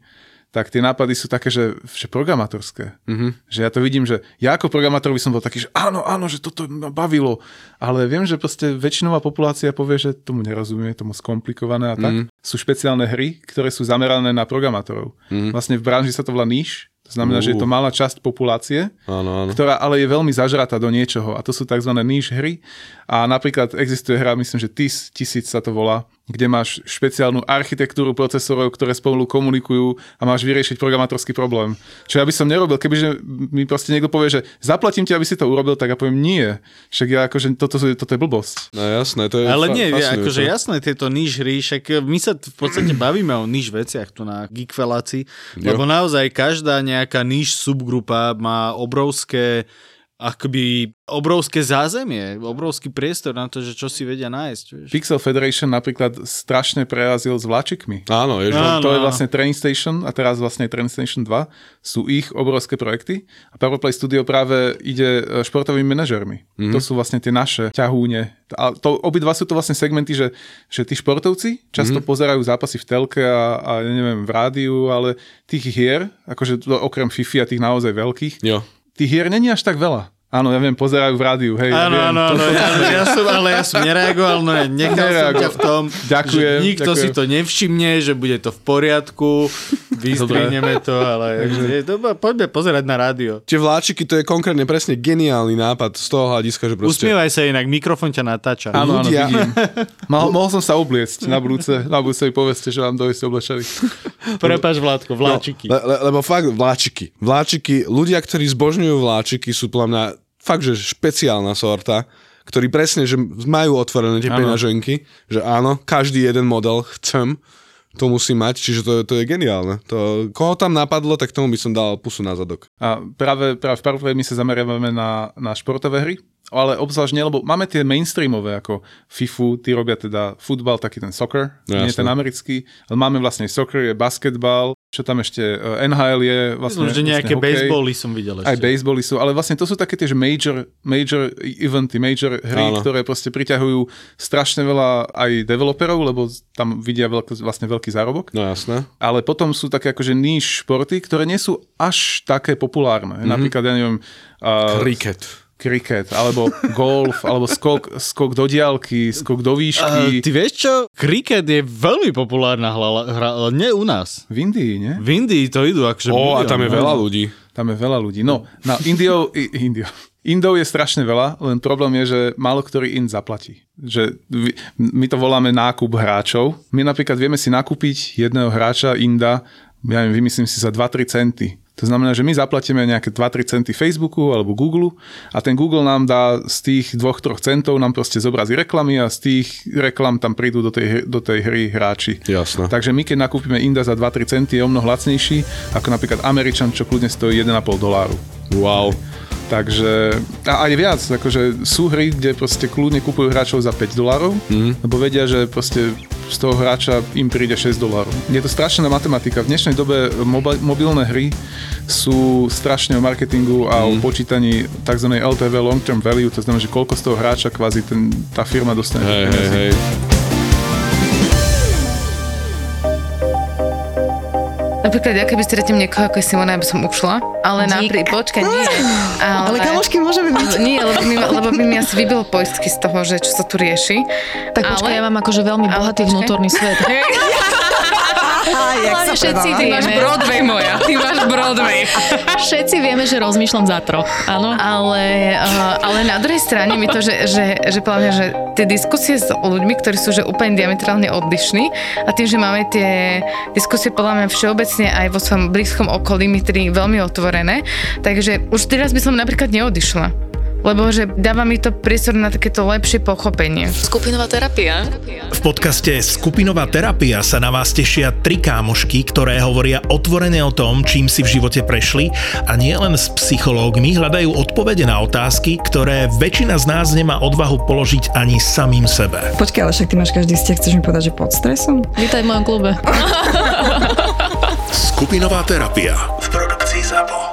tak tie nápady sú také, že, že programátorské. Mm-hmm. Že ja to vidím, že ja ako programátor by som bol taký, že áno, áno, že toto ma bavilo, ale viem, že proste väčšinová populácia povie, že tomu nerozumie, tomu skomplikované a tak. Mm-hmm. Sú špeciálne hry, ktoré sú zamerané na programátorov. Mm-hmm. Vlastne v branži sa to volá níž, to znamená, uh. že je to malá časť populácie, Áno, áno. ktorá ale je veľmi zažratá do niečoho a to sú tzv. níž hry. A napríklad existuje hra, myslím, že TIS, tisíc sa to volá, kde máš špeciálnu architektúru procesorov, ktoré spolu komunikujú a máš vyriešiť programátorský problém. Čo ja by som nerobil, kebyže mi proste niekto povie, že zaplatím ti, aby si to urobil, tak ja poviem nie. Však ja akože toto, toto je blbosť. No jasné, to je Ale fa- nie, fascinujúce. akože jasné, tieto níž hry, však my sa v podstate bavíme o níž veciach tu na Geekfelácii, lebo naozaj každá nejaká níž subgrupa má obrovské akoby obrovské zázemie, obrovský priestor na to, že čo si vedia nájsť. Vieš. Pixel Federation napríklad strašne prerazil s vláčikmi. Áno, je, že... Áno, to je vlastne Train Station a teraz vlastne Train Station 2 sú ich obrovské projekty a Powerplay Studio práve ide e, športovými manažermi. Mm-hmm. To sú vlastne tie naše ťahúne. A to, obidva sú to vlastne segmenty, že, že tí športovci často mm-hmm. pozerajú zápasy v telke a, a neviem, v rádiu, ale tých hier, akože okrem FIFA a tých naozaj veľkých, Jo. Tých hier není až tak veľa. Áno, ja viem, pozerajú v rádiu, hej. Áno, áno, áno, ja, ja som, ale ja som nereagoval, no nechal som Nereagoval. ťa v tom, Ďakujem, že nikto ďakujem. si to nevšimne, že bude to v poriadku, vystrihneme to, ale je, dobre, poďme pozerať na rádio. Tie vláčiky, to je konkrétne presne geniálny nápad z toho hľadiska, že proste... Usmievaj sa inak, mikrofón ťa natáča. Áno, áno, vidím. Mohol, mohol som sa obliecť na budúce, na budúce mi povedzte, že vám dojste oblečený. Prepač, Vládko, vláčiky. Le, le, lebo fakt vláčiky. Vláčiky, ľudia, ktorí zbožňujú vláčiky, sú podľa mňa fakt, že špeciálna sorta, ktorí presne, že majú otvorené tie peňaženky, že áno, každý jeden model chcem, to musí mať, čiže to, to je geniálne. To, koho tam napadlo, tak tomu by som dal pusu na zadok. A práve, práve v Powerplay my sa zameriavame na, na športové hry, ale obzvlášť nie, lebo máme tie mainstreamové, ako FIFU, tí robia teda futbal, taký ten soccer, No, nie ten americký, ale máme vlastne soccer, je basketbal, čo tam ešte, eh, NHL je vlastne, Myslím, že nejaké vlastne basebally som videl ešte. Aj basebally sú, ale vlastne to sú také tie major, major eventy, major hry, Áno. Ktoré proste priťahujú strašne veľa aj developerov, lebo tam vidia veľký, vlastne veľký zárobok. No jasné. Ale potom sú také akože níž športy, ktoré nie sú až také populárne. Mm-hmm. Napríklad, ja neviem, uh, Cricket. Kriket, alebo golf, alebo skok, skok do diálky, skok do Uh, výšky. ty vieš čo? Kriket je veľmi populárna hra, hra, ale nie u nás. V Indii, nie? V Indii to idú akože Ó, a tam je veľa ľudí. Tam je veľa ľudí. No, na Indiou, Indiou. Indou je strašne veľa, len problém je, že málo ktorý Ind zaplatí. Že my to voláme nákup hráčov. My napríklad vieme si nakúpiť jedného hráča Inda, ja neviem, vymyslím si za 2-3 centy. To znamená, že my zaplatíme nejaké 2-3 centy Facebooku alebo Google a ten Google nám dá z tých 2-3 centov nám proste zobrazí reklamy a z tých reklam tam prídu do tej, do tej hry hráči. Jasné. Takže my keď nakúpime Inda za 2-3 centy je o mnoho lacnejší ako napríklad Američan, čo kľudne stojí 1,5 doláru. Wow. Takže, a aj viac, akože sú hry, kde proste kľudne kupujú hráčov za 5 dolárov, mm. lebo vedia, že proste z toho hráča im príde 6 dolárov. Je to strašná matematika. V dnešnej dobe mobi- mobilné hry sú strašne o marketingu a mm. o počítaní tzv. LTV, long term value, to znamená, že koľko z toho hráča kvázi ten, tá firma dostane. Hej, hej, hej. Napríklad, ja keby stretnem niekoho ako je Simona, ja by som ušla, ale Dík. napríklad, počkaj, nie. Ale, Ale kamošky môžeme byť. Nie, lebo by, ma- lebo by mi asi vybilo poistky z toho, že čo sa tu rieši. Tak počkaj, Ale- ja mám akože veľmi ale bohatý počkaj. vnútorný svet. jak sa všetci predáva. Ty máš vieme. Broadway moja, ty máš Broadway. Všetci vieme, že rozmýšľam za troch. Áno. Ale, uh, ale na druhej strane mi to, že, že, že mňa, že tie diskusie s ľuďmi, ktorí sú že úplne diametrálne odlišní a tým, že máme tie diskusie podľa mňa všeobecne aj vo svojom blízkom okolí, my tri veľmi otvorené, takže už teraz by som napríklad neodišla. Lebo že dáva mi to priestor na takéto lepšie pochopenie. Skupinová terapia. V podcaste Skupinová terapia sa na vás tešia tri kámošky, ktoré hovoria otvorene o tom, čím si v živote prešli a nielen s psychológmi hľadajú odpovede na otázky, ktoré väčšina z nás nemá odvahu položiť ani samým sebe. Počkaj, ale však ty máš každý vzťah, chceš mi povedať, že pod stresom? Vítaj v mojom klube. Skupinová terapia v produkcii ZAPO.